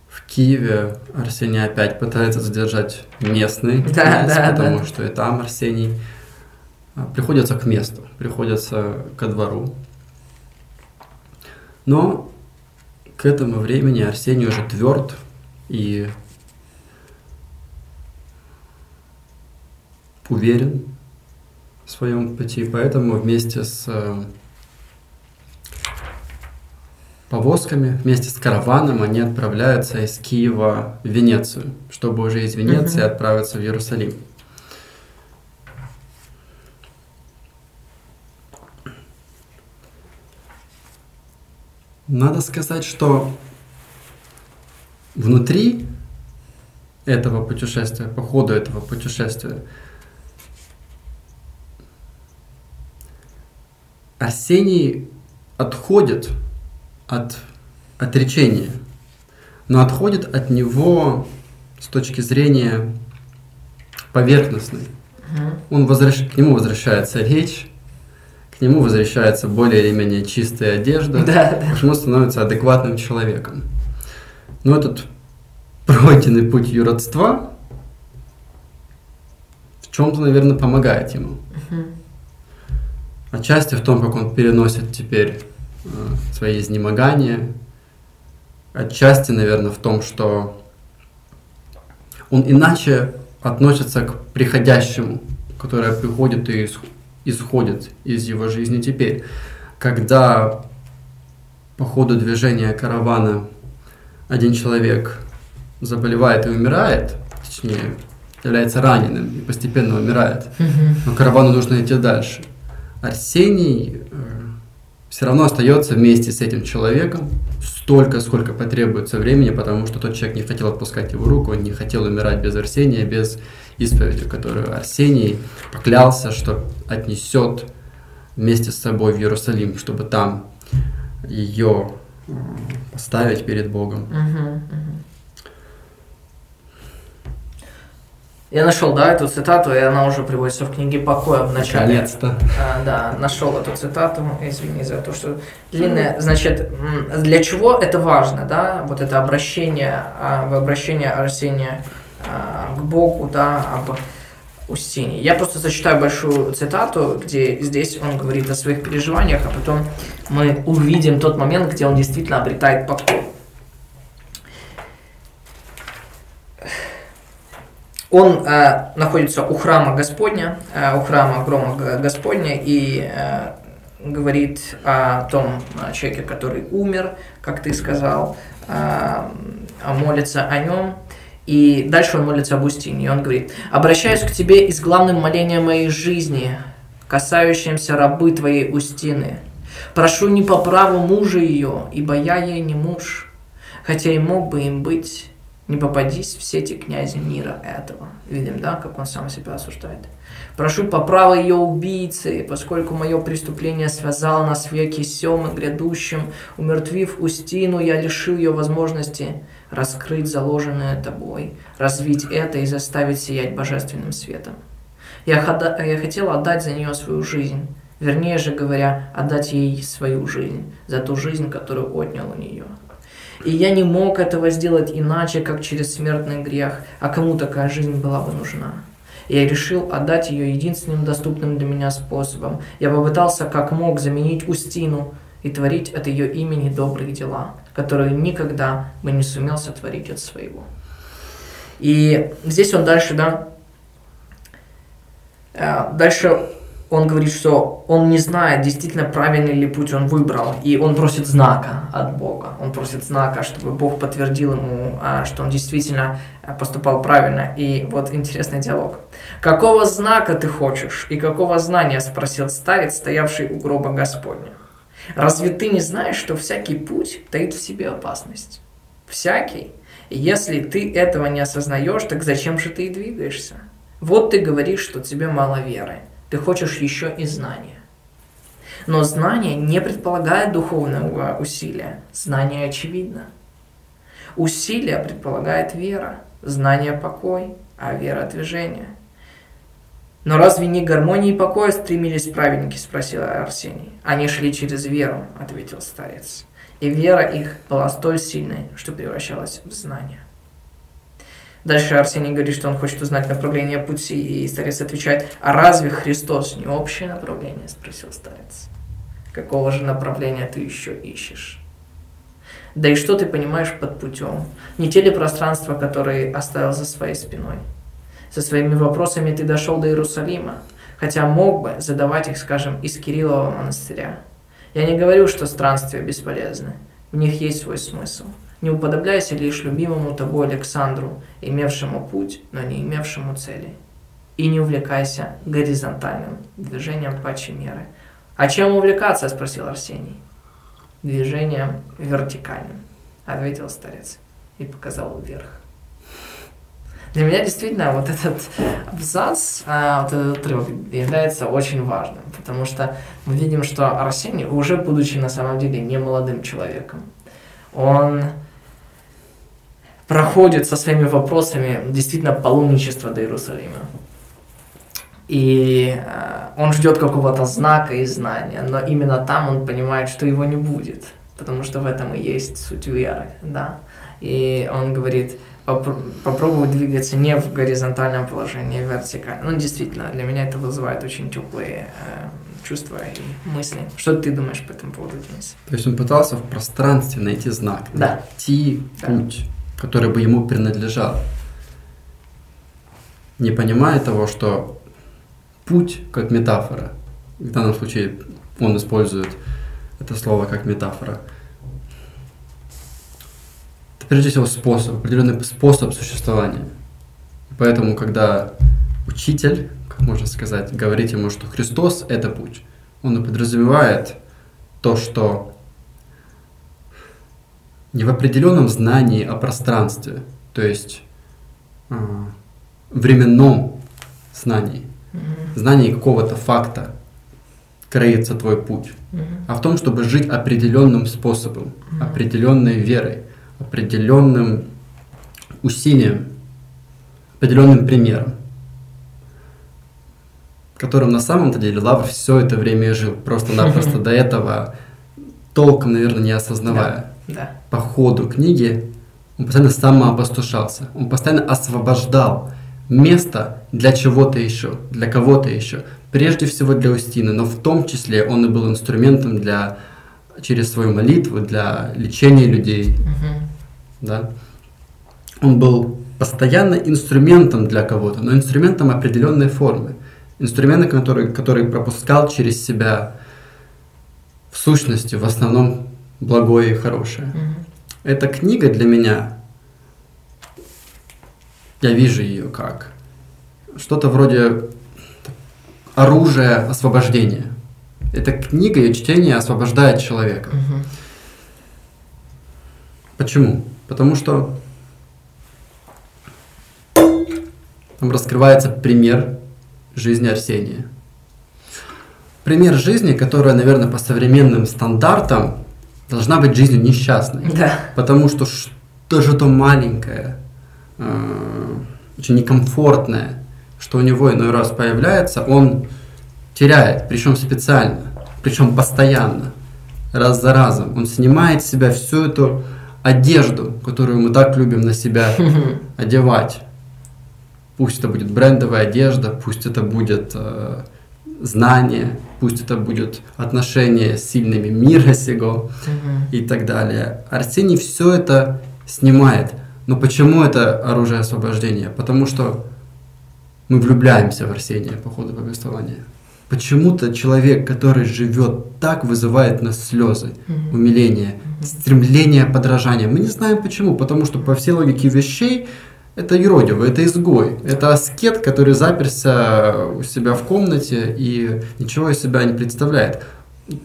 В Киеве Арсений опять пытается задержать местный <laughs> Да, князь, да, потому да. что и там Арсений а, приходится к месту, приходится ко двору. Но к этому времени Арсений уже тверд и уверен в своем пути, поэтому вместе с э, повозками, вместе с караваном они отправляются из Киева в Венецию, чтобы уже из Венеции Мгм. отправиться в Иерусалим. Надо сказать, что внутри этого путешествия, по ходу этого путешествия, Арсений отходит от отречения, но отходит от него с точки зрения поверхностной. Он возвращ... К нему возвращается речь, к нему возвращается более или менее чистая одежда, Да, да. он становится адекватным человеком. Но этот пройденный путь юродства в чем-то, наверное, помогает ему. Мгм. Отчасти в том, как он переносит теперь э, свои изнемогания. Отчасти, наверное, в том, что он иначе относится к приходящему, которое приходит и исходит из его жизни теперь. Когда по ходу движения каравана один человек заболевает и умирает, точнее, является раненым и постепенно умирает, но каравану нужно идти дальше. Арсений все равно остается вместе с этим человеком столько, сколько потребуется времени, потому что тот человек не хотел отпускать его руку, он не хотел умирать без Арсения, без исповеди, которую Арсений поклялся, что отнесет вместе с собой в Иерусалим, чтобы там ее поставить перед Богом. Мгм, мгм. Я нашел, да, эту цитату, и она уже приводится в книге покоя в начале. Наконец-то. А, да, нашел эту цитату, извини за то, что длинная. Значит, для чего это важно, да, вот это обращение, а, в обращение Арсения а, к Богу, да, об Устиньи. Я просто зачитаю большую цитату, где здесь он говорит о своих переживаниях, а потом мы увидим тот момент, где он действительно обретает покой. Он э, находится у храма Господня, э, у храма грома Господня, и э, говорит о том человеке, который умер, как ты сказал, э, молится о нем. И дальше он молится об Устине, и он говорит, «Обращаюсь к тебе и с главным молением моей жизни, касающимся рабы твоей Устины. Прошу не по праву мужа ее, ибо я ей не муж, хотя и мог бы им быть, не попадись в сети князя мира этого. Видим, да, как он сам себя осуждает. Прошу по праву ее убийцы, поскольку мое преступление связало нас веки сем и грядущим, умертвив Устину, я лишил ее возможности раскрыть заложенное тобой, развить это и заставить сиять божественным светом. Я, я хотел отдать за нее свою жизнь, вернее же говоря, отдать ей свою жизнь, за ту жизнь, которую отнял у нее. И я не мог этого сделать иначе, как через смертный грех. А кому такая жизнь была бы нужна? Я решил отдать ее единственным доступным для меня способом. Я попытался как мог заменить Устину и творить от ее имени добрые дела, которые никогда бы не сумел сотворить от своего. И здесь он дальше, да, э, дальше он говорит, что он не знает, действительно правильный ли путь он выбрал, и он просит знака от Бога. Он просит знака, чтобы Бог подтвердил ему, а, что он действительно а, поступал правильно. И вот интересный диалог. «Какого знака ты хочешь, и какого знания?» – спросил старец, стоявший у гроба Господня. «Разве ты не знаешь, что всякий путь таит в себе опасность?» «Всякий? Если ты этого не осознаешь, так зачем же ты и двигаешься? Вот ты говоришь, что тебе мало веры». Ты хочешь еще и знания. Но знание не предполагает духовного усилия. Знание очевидно. Усилие предполагает вера, знание – покой, а вера – движение. «Но разве не гармонии и покоя стремились праведники?» – спросил Арсений. «Они шли через веру», – ответил старец. И вера их была столь сильной, что превращалась в знание. Дальше Арсений говорит, что он хочет узнать направление пути, и старец отвечает, а разве Христос не общее направление? Спросил старец. Какого же направления ты еще ищешь? Да и что ты понимаешь под путем? Не те ли пространства, которые оставил за своей спиной? Со своими вопросами ты дошел до Иерусалима, хотя мог бы задавать их, скажем, из Кириллова монастыря. Я не говорю, что странствия бесполезны. В них есть свой смысл – не уподобляйся лишь любимому тобой Александру, имевшему путь, но не имевшему цели. И не увлекайся горизонтальным движением пачи меры. А чем увлекаться, спросил Арсений. Движением вертикальным, ответил старец и показал вверх. Для меня действительно вот этот абзац, а, вот этот отрывок является очень важным, потому что мы видим, что Арсений, уже будучи на самом деле не молодым человеком, он проходит со своими вопросами действительно паломничество до Иерусалима. И э, он ждет какого-то знака и знания, но именно там он понимает, что его не будет, потому что в этом и есть суть веры, да. И он говорит, попробуй двигаться не в горизонтальном положении, а вертикально. Ну, действительно, для меня это вызывает очень теплые э, чувства и мысли. Что ты думаешь по этому поводу, Денис? То есть он пытался в пространстве найти знак, да. найти да. путь который бы ему принадлежал. Не понимая того, что путь как метафора, в данном случае он использует это слово как метафора, это прежде всего способ, определенный способ существования. Поэтому, когда учитель, как можно сказать, говорит ему, что Христос – это путь, он и подразумевает то, что не в определенном знании о пространстве, то есть э, временном знании, mm-hmm. знании какого-то факта кроется твой путь, mm-hmm. а в том, чтобы жить определенным способом, mm-hmm. определенной верой, определенным усилием, определенным примером, которым на самом-то деле Лавр все это время жил, просто-напросто <laughs> до этого толком, наверное, не осознавая да. По ходу книги он постоянно самоопостушался, он постоянно освобождал место для чего-то еще, для кого-то еще. Прежде всего для Устины, но в том числе он и был инструментом для через свою молитву для лечения людей. Мгм. Да? Он был постоянно инструментом для кого-то, но инструментом определенной формы. Инструментом, который, который пропускал через себя в сущности, в основном, благое и хорошее. Мгм. Эта книга для меня, я вижу ее как что-то вроде оружия освобождения. Эта книга, ее чтение освобождает человека. Мгм. Почему? Потому что там раскрывается пример жизни Арсения. Пример жизни, которая, наверное, по современным стандартам должна быть жизнью несчастной. Да. Потому что что то маленькое, э, очень некомфортное, что у него иной раз появляется, он теряет, причем специально, причем постоянно, раз за разом. Он снимает с себя всю эту одежду, которую мы так любим на себя <laughs> одевать. Пусть это будет брендовая одежда, пусть это будет э, знание, пусть это будет отношение с сильными мира сего Мгм. и так далее. Арсений все это снимает. Но почему это оружие освобождения? Потому что мы влюбляемся в Арсения по ходу повествования. Почему-то человек, который живет так, вызывает нас слезы, Мгм. умиление, стремление подражания. Мы не знаем почему, потому что по всей логике вещей это юродивый, это изгой, это аскет, который заперся у себя в комнате и ничего из себя не представляет.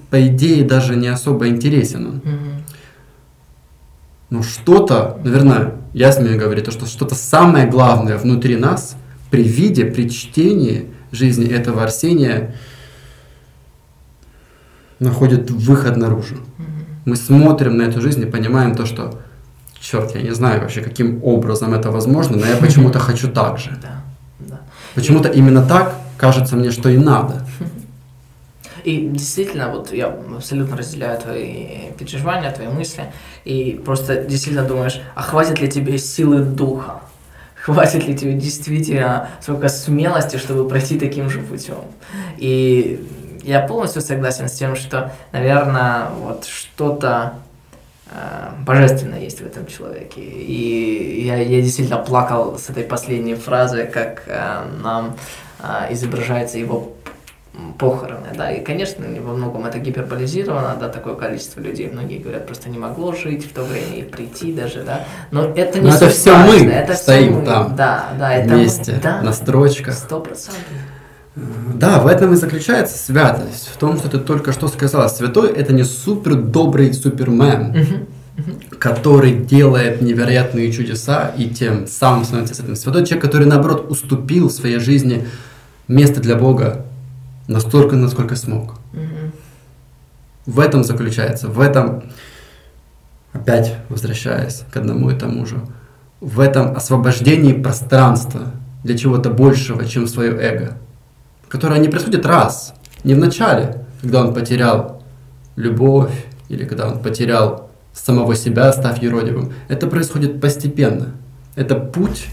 По идее даже не особо интересен он. Но что-то, наверное, я смею говорить, то, что что-то самое главное внутри нас при виде, при чтении жизни этого Арсения находит выход наружу. Мы смотрим на эту жизнь и понимаем то, что, черт, я не знаю вообще, каким образом это возможно, но я почему-то <laughs> хочу так же. Да, да. Почему-то именно так кажется мне, что и надо. <laughs> И действительно, вот я абсолютно разделяю твои переживания, твои мысли, и просто действительно думаешь, а хватит ли тебе силы духа? Хватит ли тебе действительно столько смелости, чтобы пройти таким же путем? И я полностью согласен с тем, что, наверное, вот что-то э, божественное есть в этом человеке. И я, я действительно плакал с этой последней фразы, как э, нам э, изображается его похороны, да, и, конечно, во многом это гиперболизировано, да, такое количество людей, многие говорят, просто не могло жить в то время и прийти даже, да, но это не Но это все мы это стоим мы. там, да, да, это мы, Вместе, да, на строчках. сто процентов. Да, в этом и заключается святость. В том, что ты только что сказала. Святой – это не супер добрый супермен, Мгм. который делает невероятные чудеса и тем самым становится святым. Святой человек, который, наоборот, уступил в своей жизни место для Бога настолько, насколько смог. Мгм. В этом заключается, в этом, опять возвращаясь к одному и тому же, в этом освобождении пространства для чего-то большего, чем свое эго, которое не происходит раз, не в начале, когда он потерял любовь или когда он потерял самого себя, став юродивым. Это происходит постепенно. Это путь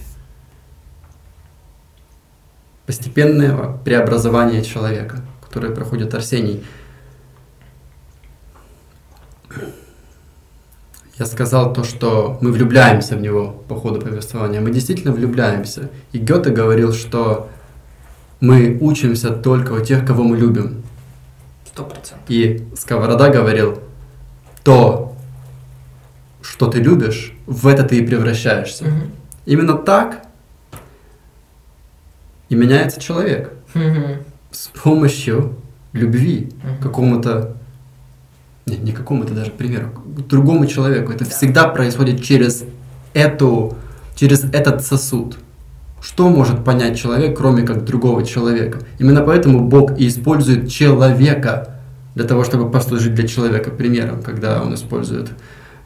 постепенного преобразования человека, который проходит Арсений. Я сказал то, что мы влюбляемся в него по ходу повествования. Мы действительно влюбляемся. И Гёте говорил, что мы учимся только у тех, кого мы любим. Сто процентов. И Сковорода говорил, то, что ты любишь, в это ты и превращаешься. Мгм. Именно так и меняется человек Мгм. с помощью любви к какому-то, не, не какому-то даже примеру, другому человеку. Это всегда происходит через эту, через этот сосуд. Что может понять человек, кроме как другого человека? Именно поэтому Бог и использует человека для того, чтобы послужить для человека примером, когда он использует,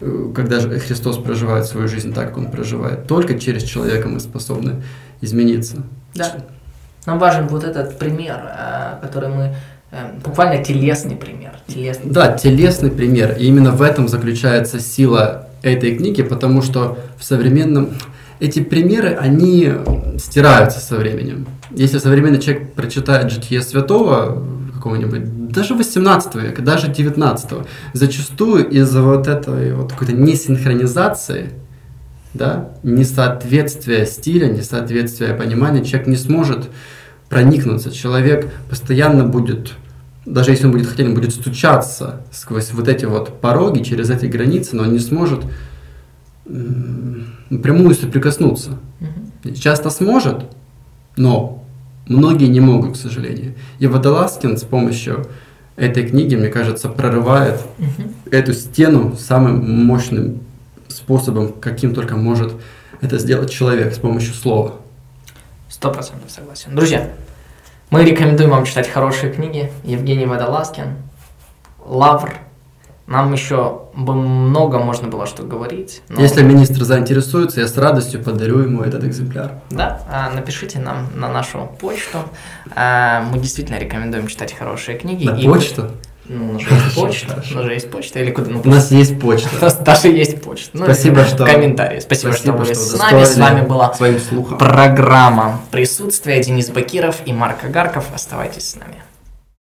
э, когда Христос проживает свою жизнь так, как он проживает. Только через человека мы способны измениться. Да. Нам важен вот этот пример, э, который мы э, буквально телесный пример, телесный. Да, телесный пример. И именно в этом заключается сила этой книги, потому что в современном... эти примеры, они стираются со временем. Если современный человек прочитает «Житие святого» какого-нибудь, даже 18 века, даже 19 зачастую из-за вот этой вот какой-то несинхронизации, да, несоответствия стиля, несоответствия понимания, человек не сможет проникнуться. Человек постоянно будет, даже если он будет хотеть, он будет стучаться сквозь вот эти вот пороги, через эти границы, но он не сможет напрямую соприкоснуться. Угу. Часто сможет, но многие не могут, к сожалению. И Водолазкин с помощью этой книги, мне кажется, прорывает угу. эту стену самым мощным способом, каким только может это сделать человек с помощью слова. Сто процентов согласен. Друзья, мы рекомендуем вам читать хорошие книги. Евгений Водолазкин, Лавр, нам еще бы много можно было что говорить. Но... Если министр заинтересуется, я с радостью подарю ему этот экземпляр. Да, а, напишите нам на нашу почту. А, мы действительно рекомендуем читать хорошие книги. На и почту? Ну, у нас же есть почта. У нас же есть почта. Или куда? Ну, у нас есть почта. <laughs> У нас даже есть почта. Ну, Спасибо, что... Комментарии. Спасибо, Спасибо что были с нами. С вами была программа «Присутствие». Денис Бакиров и Марк Агарков. Оставайтесь с нами.